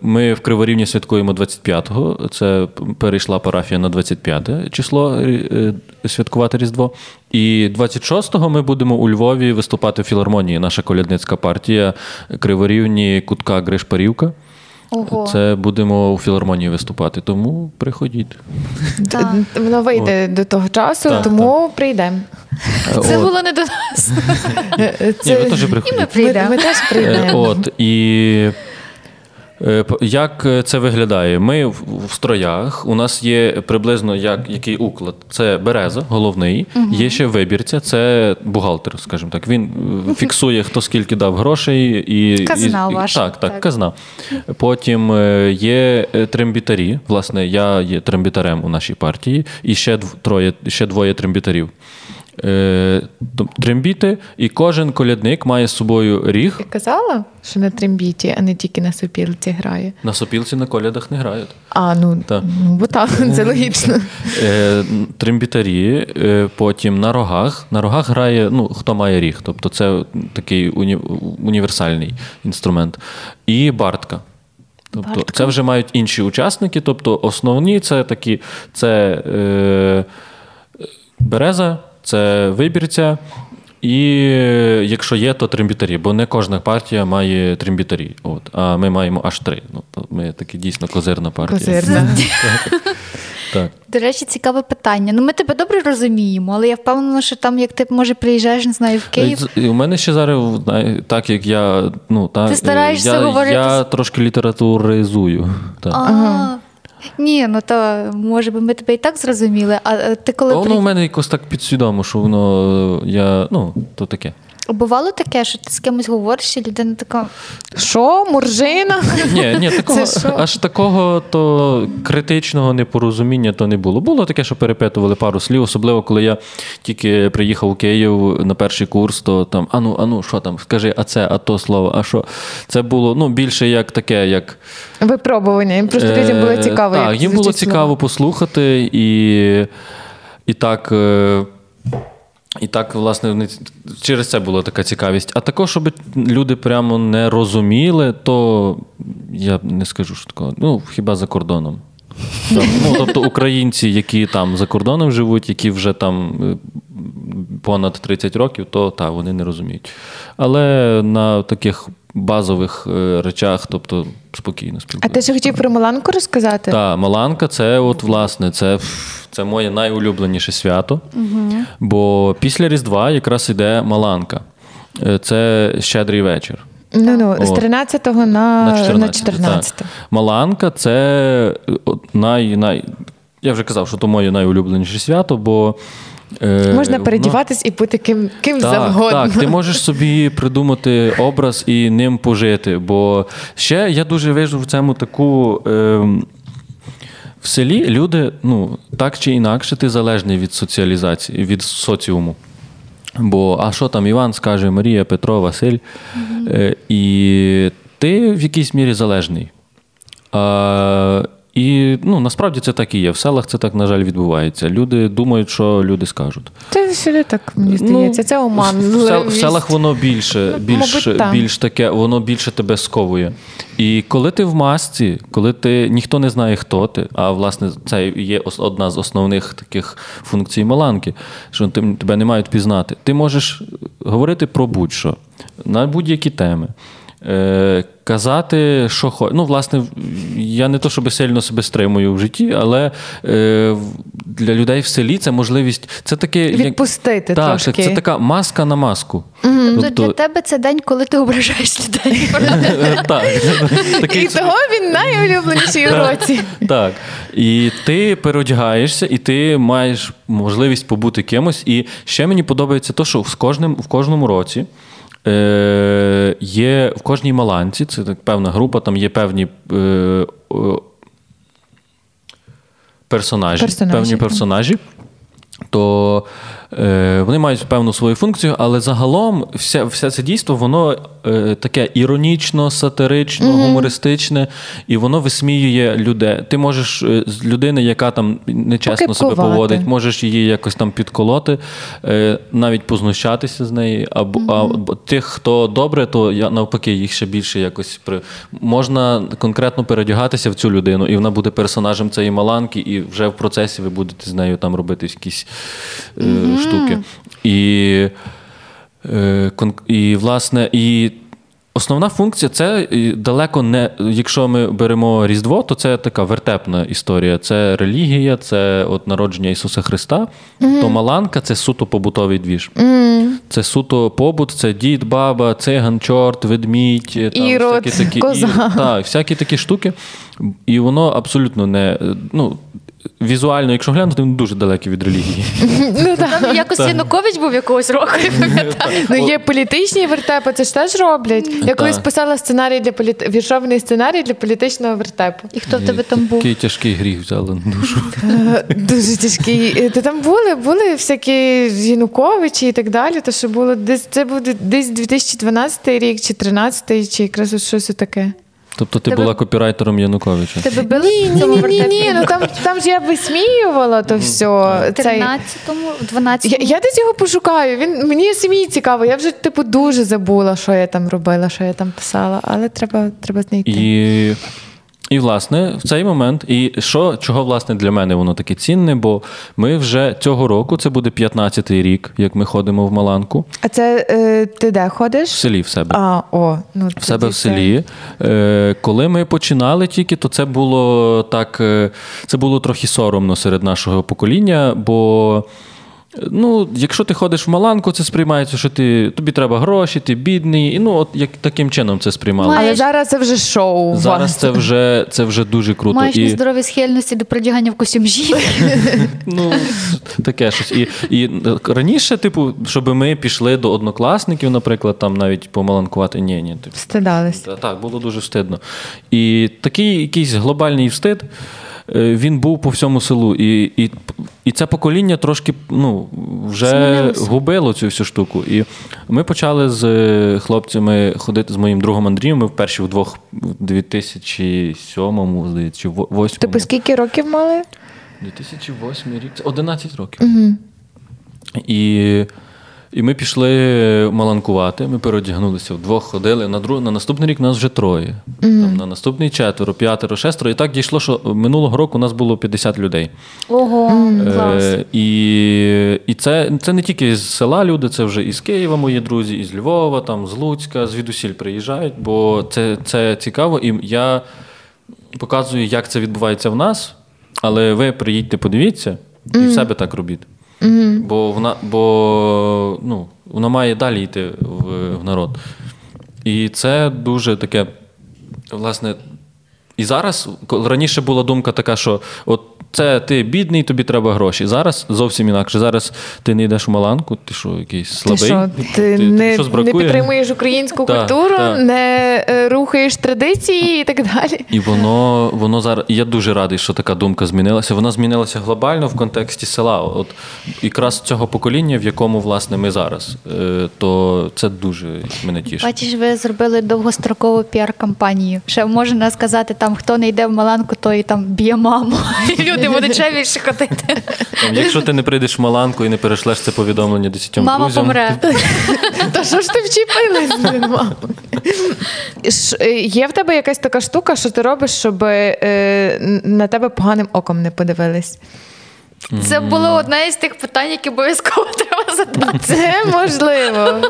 ми в Криворівні святкуємо 25-го. Це перейшла парафія на 25 число е, святкувати Різдво. І 26-го ми будемо у Львові виступати в філармонії. Наша колядницька партія Криворівні Кутка Гришпарівка. Ого. Це будемо у філармонії виступати. Тому приходіть. Да. Воно вийде до того часу, да, тому прийдемо. Це От. було не до нас. Ні, ви теж І ми приходіть. Ми, прийдемо. ми теж Е, прийдемо. От і. Е, Як це виглядає? Ми в строях. У нас є приблизно як який уклад. Це береза, головний. Є ще вибірця, це бухгалтер, скажімо так. Він е, фіксує, хто скільки дав грошей і Казна і, ваша, Так, так, так. казна. Потім е, є е, трембітарі. Власне, я є трембітарем у нашій партії, і ще троє, ще двоє трембітарів. Е, Трембіти, і кожен колядник має з собою ріг. Я казала, що на трембіті, а не тільки на сопілці грає. На сопілці на колядах не грають. А, ну, Так. ну бо так, [LAUGHS] це логічно. Е, трембітарі, е, потім на рогах. На рогах грає, ну, хто має ріг, тобто це такий уні, універсальний інструмент. І бартка. Тобто Бартка. це вже мають інші учасники. Тобто основні це такі: це е, береза, це вибірця. І е, якщо є, то трембітарі, бо не кожна партія має трембітарі. От, а ми маємо аж три. Ну, то ми такі дійсно козирна партія. Козирна. Так. До речі, цікаве питання. Ну, ми тебе добре розуміємо, але я впевнена, що там, як ти може приїжджаєш, не знаю, в Київ. У мене ще зараз, так як я. Ну, та, Ти стараєшся я, говорити Я трошки літературизую. Так. А, Ні, ну то може би ми тебе і так зрозуміли. А е, ти коли Воно при... в мене якось так підсвідомо, що воно я. Ну, то таке. Бувало таке, що ти з кимось говориш, і людина така. Що, муржина? [LAUGHS] Ні, ні, такого, аж такого то критичного непорозуміння то не було. Було таке, що перепитували пару слів, особливо коли я тільки приїхав у Київ на перший курс, то там ану, ану, що там, скажи, а це, а то слово, а що? Це було ну, більше як таке, як. Випробування. Їм просто людям було Е, цікаво. Так, їм було цікаво послухати, і, і так. І так, власне, через це була така цікавість. А також, щоб люди прямо не розуміли, то я не скажу, що такого. Ну, хіба за кордоном. Ну, тобто українці, які там за кордоном живуть, які вже там е, понад 30 років, то так, вони не розуміють. Але на таких базових е, речах, тобто спокійно А ти ще хотів про Маланку розказати? Так, Маланка це, от, власне, це, це моє найулюбленіше свято. Бо після Різдва якраз іде Маланка. Е, Це щедрий вечір. Ну, ну, з 13 на, На 14. на 14. Так. Маланка це е, най, най. Я вже казав, що то моє найулюбленіше свято, бо. Е, Можна воно- передіватись і бути ким, ким так, завгодно. Так, ти можеш собі придумати образ і ним пожити. Бо ще я дуже вижу в цьому таку. ем, в селі люди, ну, так чи інакше, ти залежний від соціалізації, від соціуму. Бо, а що там Іван скаже, Марія, Петро, Василь. Е, і ти в якійсь мірі залежний. А, і ну, насправді це так і є. В селах це так, на жаль, відбувається. Люди думають, що люди скажуть. Це всюди так мені здається. Це оман. В, сел, в селах воно більше, Ну, більш, мабуть, так. більш таке, воно більше тебе сковує. І коли ти в масці, коли ти ніхто не знає, хто ти, а власне це є одна з основних таких функцій маланки, що тебе не мають пізнати. Ти можеш говорити про будь-що на будь-які теми. Казати, що хочеш. Ну, власне, я не то, щоб сильно себе стримую в житті, але е, для людей в селі це можливість. Це таке Відпустити так, трошки. Це, це така маска на маску. Тобто для тебе це день, коли ти ображаєш людей. [LAUGHS] так, І того він найулюбленіший у році. Так. І ти переодягаєшся, і ти маєш можливість побути кимось. І ще мені подобається те, що в кожному році. Е, є в кожній маланці, це так певна група, там є певні е, персонажі, Персонажі, певні персонажі. То е, вони мають певну свою функцію, але загалом все, все це дійство, воно е, таке іронічно, сатирично, гумористичне, і воно висміює людей. Ти можеш е, з людини, яка там нечесно себе поводить, можеш її якось там підколоти, е, навіть познущатися з неї. Або, або тих, хто добре, то я навпаки їх ще більше якось при можна конкретно переодягатися в цю людину, і вона буде персонажем цієї маланки, і вже в процесі ви будете з нею там робити якісь е, штуки. І, е, і власне, і Основна функція це далеко не. Якщо ми беремо Різдво, то це така вертепна історія. Це релігія, це от народження Ісуса Христа. То Маланка це суто побутовий двіж. Це суто побут, це дід, баба, циган, чорт, ведмідь, е, там, всякі такі, коза. ірод, так, всякі такі штуки. І воно абсолютно не. Ну, візуально, якщо глянути, він дуже далекий від релігії. Ну, так. Там якось Янукович був якогось року, я. Ну, є політичні вертепи, це ж теж роблять. Я колись писала сценарій для політ... віршований сценарій для політичного вертепу. І хто в тебе там був? Такий тяжкий гріх взяли на душу. Е, Дуже тяжкий. Е, Та там були, були всякі Януковичі і так далі. То що було десь це був десь 2012 рік, чи 13 чи якраз щось таке. Тобто ти Тебе- була копірайтером Януковича. Тебе били Ні, ні, ні, ні, ні. Ну там, там ж я висміювала то все. В Цей... 13-му, 12-му? Я, я десь його пошукаю. Він мені самі цікаво. Я вже типу дуже забула, що я там робила, що я там писала, але треба, треба знайти. І, і власне, в цей момент, і що, чого власне для мене воно таке цінне, бо ми вже цього року, це буде 15-й рік, як ми ходимо в Маланку, А це е, ти де ходиш? в селі в себе. А, о, ну В себе в селі. Е, коли ми починали тільки, то це було так, е, це було трохи соромно серед нашого покоління, бо. Ну, якщо ти ходиш в Маланку, це сприймається, що ти, тобі треба гроші, ти бідний. І ну, от як таким чином це сприймали. Але зараз це вже шоу. Зараз це вже, це вже дуже круто. Маєш і, нездорові схильності до придягання в костюм жінки. [LAUGHS] ну, таке щось. І, і раніше, типу, щоб ми пішли до однокласників, наприклад, там навіть помаланкувати. Ні, ні. Типу, Стидались. Так, було дуже встидно. І такий якийсь глобальний встид. Е, Він був по всьому селу, і, і, і це покоління трошки ну, вже Змінилося. губило цю всю штуку. І ми почали з е, хлопцями ходити з моїм другом Андрієм. Ми вперше вдвох в 2007-му, здається, чи 2008 Типу, скільки років мали? 2008 рік, це 11 років. І, і ми пішли маланкувати, ми переодягнулися вдвох, ходили. На, друг, на наступний рік нас вже троє. Там, на наступний четверо, п'ятеро, шестеро. І так дійшло, що минулого року у нас було 50 людей. Ого, клас. Е, і і це, це не тільки з села люди, це вже із Києва мої друзі, із Львова, там, з Луцька, звідусіль приїжджають, бо це, це цікаво. І я показую, як це відбувається в нас, але ви приїдьте, подивіться, і в себе так робіть. Бо вона, бо, ну, вона має далі йти в, в народ. І це дуже таке, власне. І зараз, раніше була думка така, що от це ти бідний, тобі треба гроші. Зараз зовсім інакше. Зараз ти не йдеш у Маланку, ти що, якийсь Ти слабий? що, ти, тобі не, щось не підтримуєш українську Так, культуру, так. не е, рухаєш традиції і так далі. І воно, воно зараз. Я дуже радий, що така думка змінилася. Вона змінилася глобально в контексті села. От якраз цього покоління, в якому власне ми зараз. Е, То це дуже мене тішить. Бачиш, ви зробили довгострокову піар-кампанію. Ще можна сказати, там хто не йде в Маланку, той там б'є маму. [LAUGHS] Люди будуть ще більше ходити. Якщо ти не прийдеш в Маланку і не перешлеш це повідомлення десятьом Мама друзям, помре. Та що ж ти вчепилась, блін, мама? Е, Є в тебе якась така штука, що ти робиш, щоб е, на тебе поганим оком не подивились? Це було одне із тих питань, які обов'язково треба задати. Це можливо.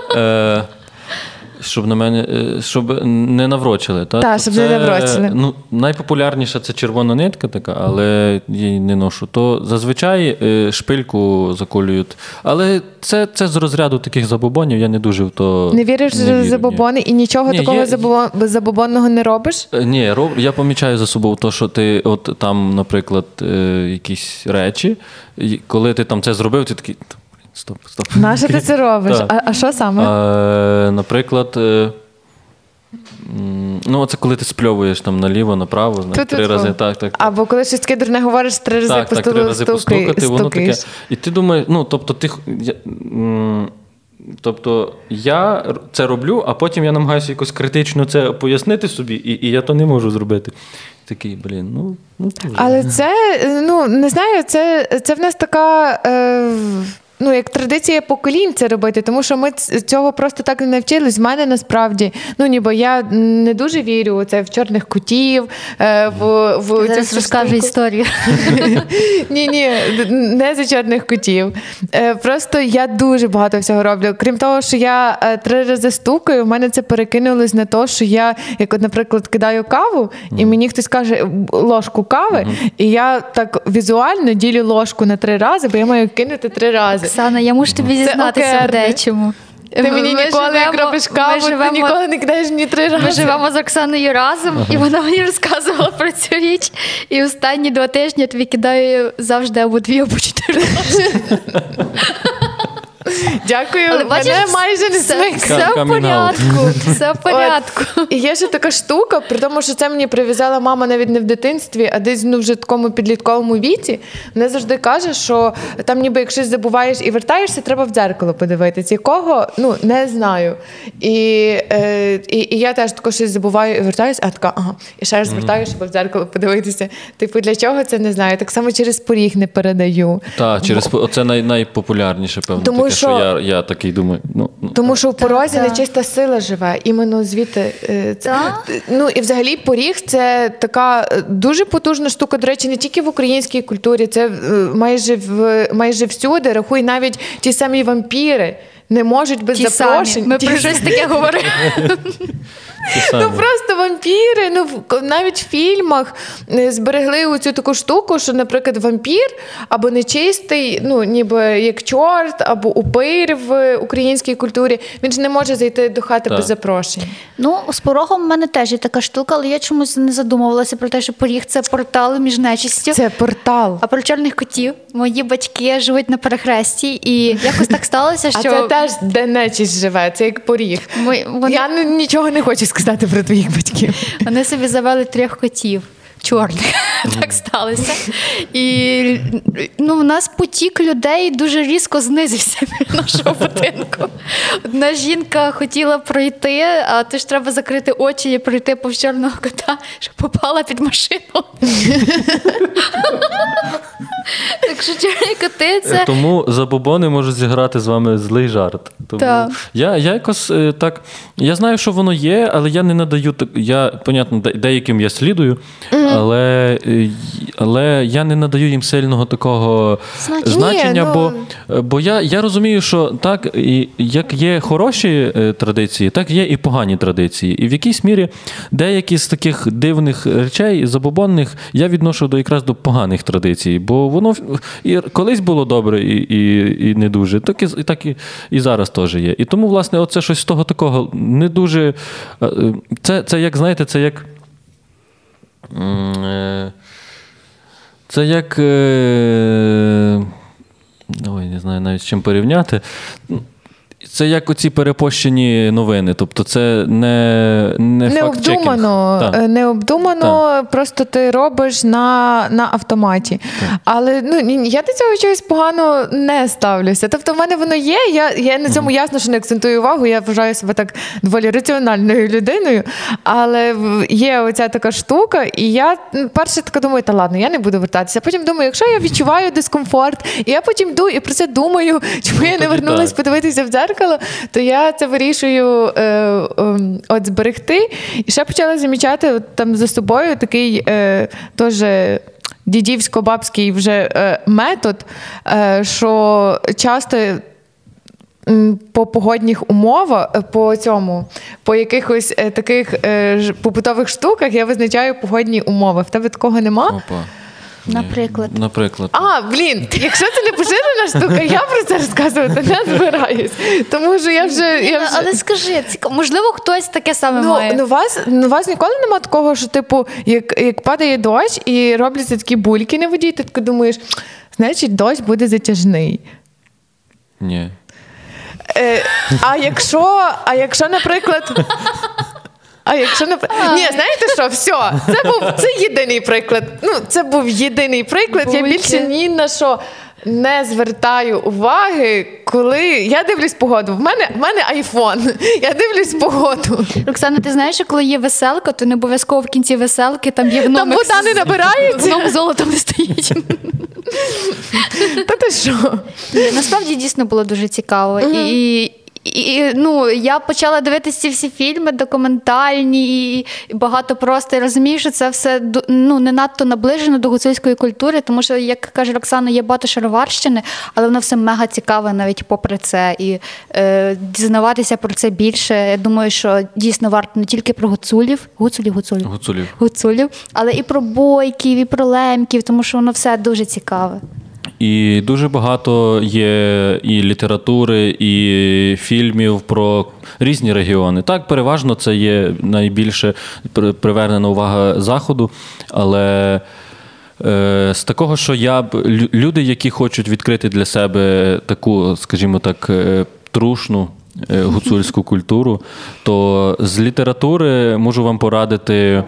Щоб на мене, е, щоб не наврочили. Та? Так, То щоб не наврочили. Ну, найпопулярніша це червона нитка така, але її не ношу. То зазвичай е, шпильку заколюють. Але це, це з розряду таких забобонів, я не дуже в то. Не віриш не вірю, в ні. забобони і нічого Ні, такого є- забобо- забобонного не робиш? Е, Ні, роб, я помічаю за собою то, що ти, от там, наприклад, якісь речі, коли ти там це зробив, ти такий. «Та, блін, Стоп, стоп. Нащо ти це робиш? Так. А, а що саме? Е, наприклад, е, ну, це коли ти спльовуєш там наліво, направо, знаєш, три рази. Так, так. Або коли щось таке дурне говориш, три рази так, так, три рази постукати, воно таке. І ти думаєш, ну, тобто, ти. Я, м, Тобто я це роблю, а потім я намагаюся якось критично це пояснити собі, і, і я то не можу зробити. Такий, блін, ну, ну. Але це, ну не знаю, це, це в нас така. Е, Ну, як традиція поколінь це робити, тому що ми цього просто так не навчились. В мене насправді, ну ніби я не дуже вірю у це в чорних котів, е, в, в цю Зараз розкажу історію. [LAUGHS] Ні, ні, не за чорних котів. Е, Просто я дуже багато всього роблю. Крім того, що я е, три рази стукаю, в мене це перекинулось на те, що я, як, от, наприклад, кидаю каву, і мені хтось каже ложку кави, і я так візуально ділю ложку на три рази, бо я маю кинути три рази. Оксана, я мушу тобі дізнатися зізнатися в дечому. Ти мені ми ніколи, як живемо- робиш ми каву, ти живемо- ніколи не кидаєш ні три рази. Ми живемо з Оксаною разом, і вона мені розказувала [LAUGHS] про цю річ. І останні два тижні я тобі кидаю завжди або дві, або чотири. [LAUGHS] Дякую, Але мене бачиш, майже не все, все в порядку. Все в порядку. І є ще така штука, при тому, що це мені прив'язала мама навіть не в дитинстві, а десь ну, вже такому підлітковому віці. Вона завжди каже, що там, ніби як щось забуваєш і вертаєшся, треба в дзеркало подивитися. Якого ну не знаю. І, е, і, і я теж тако щось забуваю і вертаюся, а така, ага, і ще раз звертаю, щоб в дзеркало подивитися. Типу, для чого це не знаю. Так само через поріг не передаю. Так, через по- оце най, найпопулярніше, певно, Тому таке, що, що- я, я такий думаю. Ну, ну, Тому що в порозі так. нечиста сила живе, іменно звідти. е, Це. Так. Ну і взагалі поріг це така е, дуже потужна штука. До речі, не тільки в українській культурі, це е, майже в майже всюди. Рахуй навіть ті самі вампіри. Не можуть без Ті запрошень. самі. Ми Ті про щось таке говорили. Ну просто вампіри. Ну в- навіть в фільмах е, зберегли оцю таку штуку, що, наприклад, вампір або нечистий, ну ніби як чорт, або упир в українській культурі. Він ж не може зайти до хати Так. без запрошень. Ну, з порогом в мене теж є така штука, але я чомусь не задумувалася про те, що поріг це портал між нечистю. Це портал. А про чорних котів мої батьки живуть на перехресті, і якось так сталося, що А це теж де нечість живе, це як поріг. ми, вони, Я нічого не хочу сказати про твоїх батьків. вони собі завели трьох котів. Чорних [LAUGHS] так сталося. І ну, у нас потік людей дуже різко знизився [LAUGHS] біля нашого будинку. Одна жінка хотіла пройти, а то ж треба закрити очі і пройти повз чорного кота, щоб попала під машину. [LAUGHS] так що чорні коти це. Тому забобони можуть зіграти з вами злий жарт. Тому Так. я, я якось е, так. Я знаю, що воно є, але я не надаю так. Я, понятно, де- деяким я слідую, але, е, але я не надаю їм сильного такого Значення. значення, Ні, бо, ну- бо я, я розумію, що так, і як є хороші е, традиції, так є і погані традиції. І в якійсь мірі деякі з таких дивних речей, забобонних, я відношу до якраз до поганих традицій, бо воно і колись було добре і, і, і не дуже, так і, і так і, і зараз теж є. І тому, власне, оце щось з того такого не дуже. е, е, Це, це як, знаєте, це як. Е, Це як. Е... Ой, не знаю навіть з чим порівняти. Це як оці перепощені новини. Тобто, це не не необдумано, факт-чекінг. Так. необдумано, просто ти робиш на на автоматі. Так. Але ну я до цього чогось погано не ставлюся. Тобто, в мене воно є. Я, я на цьому ясно, що не акцентую увагу. Я вважаю себе так доволі раціональною людиною. Але є оця така штука, і я м, перше така думаю, та ладно, я не буду вертатися. Потім думаю, якщо я відчуваю дискомфорт, і я потім йду і про це думаю, чому я не вернулась подивитися в дзеркало, то я це вирішую е, е, от зберегти. І ще почала замічати от, там за собою такий е, теж. Дідівсько-бабський вже е, метод, е, що часто по погодних умовах, е, по цьому, по якихось таких побутових штуках я визначаю погодні умови. В тебе такого нема? Опа. Ні. Наприклад. Наприклад. А, блін, якщо це не поширена штука, я про це розказувати не збираюсь. Тому що я вже. Я вже... Але скажи, можливо, хтось таке саме Ну, має. ну, вас, ну, вас ніколи нема такого, що, типу, як, як падає дощ і робляться такі бульки на воді, ти таки думаєш, значить, дощ буде затяжний. Ні. Е, а якщо, а якщо, наприклад. А якщо наприклад. Ні, знаєте що, все, це був це єдиний приклад. Ну, це був єдиний приклад. Я Бульки. більше ні на що не звертаю уваги, коли я дивлюсь погоду. В мене, в мене айфон. Я дивлюсь погоду. Роксана, ти знаєш, що коли є веселка, то не обов'язково в кінці веселки там є Там вода не набирається. Гном золотом стоїть. Та ти що? Насправді дійсно було дуже цікаво. І, і, ну, я почала дивитися ці всі фільми документальні і, багато просто і розумію, що це все ну, не надто наближено до гуцульської культури, тому що, як каже Роксана, є багато шароварщини, але воно все мега цікаве навіть попри це. І е, дізнаватися про це більше. Я думаю, що дійсно варто не тільки про гуцулів, гуцулів, гуцулів. Гуцулів. Гуцулів, але і про бойків, і про лемків, тому що воно все дуже цікаве. І дуже багато є і літератури, і фільмів про різні регіони. Так, переважно це є найбільше привернена увага заходу, але. е, З такого, що я б люди, які хочуть відкрити для себе таку, скажімо так, е, трушну е, гуцульську культуру, то з літератури можу вам порадити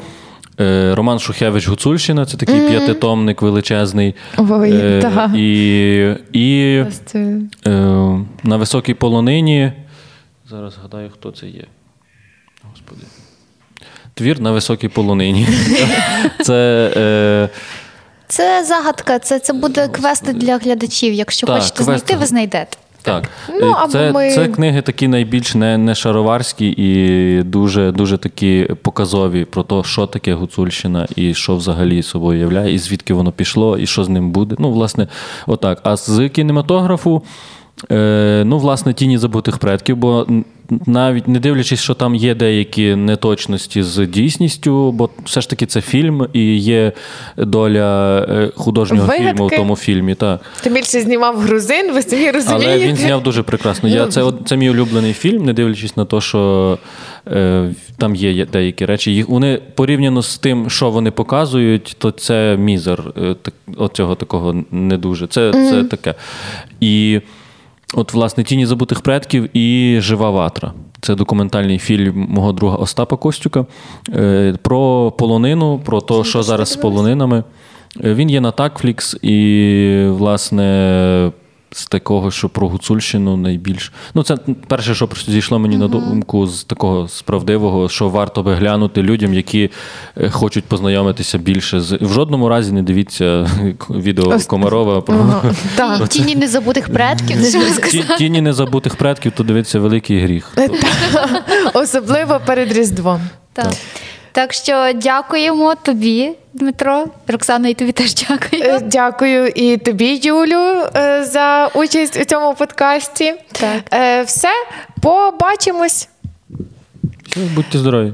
Роман Шухевич Гуцульщина, це такий п'ятитомник величезний. Ой, Е, так. І, і е, на високій полонині. Зараз згадаю, хто це є. Господи. Твір на високій полонині. [LAUGHS] Це. Е, Це загадка, це, це буде квест для глядачів. Якщо Так, хочете квест. знайти, ви знайдете. Так, Ну, Е, це, ми- це книги такі найбільш не, не шароварські і дуже, дуже такі показові про те, що таке Гуцульщина і що взагалі собою являє, і звідки воно пішло, і що з ним буде. Ну, власне, отак. А з кінематографу, е, ну, власне, тіні забутих предків, бо навіть не дивлячись, що там є деякі неточності з дійсністю, бо все ж таки це фільм і є доля е, художнього Вигадки. фільму в тому фільмі. Так. Ти більше знімав грузин, ви самі розумієте. Але він зняв дуже прекрасно. Я, це, це мій улюблений фільм, не дивлячись на те, що е, там є деякі речі. Їх, вони порівняно з тим, що вони показують, то це мізер е, так, оцього такого не дуже. Це, це таке. І от, власне, Тіні забутих предків і Жива ватра. Це документальний фільм мого друга Остапа Костюка е, про полонину, про те, що зараз з полонинами. Е, Він є на Такфлікс, і, власне, з такого, що про Гуцульщину найбільш. Ну, це перше, що зійшло мені на думку з такого справдивого, що варто би глянути людям, які е, хочуть познайомитися більше з. В жодному разі не дивіться [LAUGHS] відео Комарова про [LAUGHS] так. Тіні незабутих предків. Ті- тіні незабутих предків, то дивиться великий гріх. Особливо перед Різдвом. Так. Так що дякуємо тобі, Дмитро. Роксана, і тобі теж дякую. Е, Дякую і тобі, Юлю, е, за участь у цьому подкасті. Так. Е, Все, побачимось. Будьте здорові.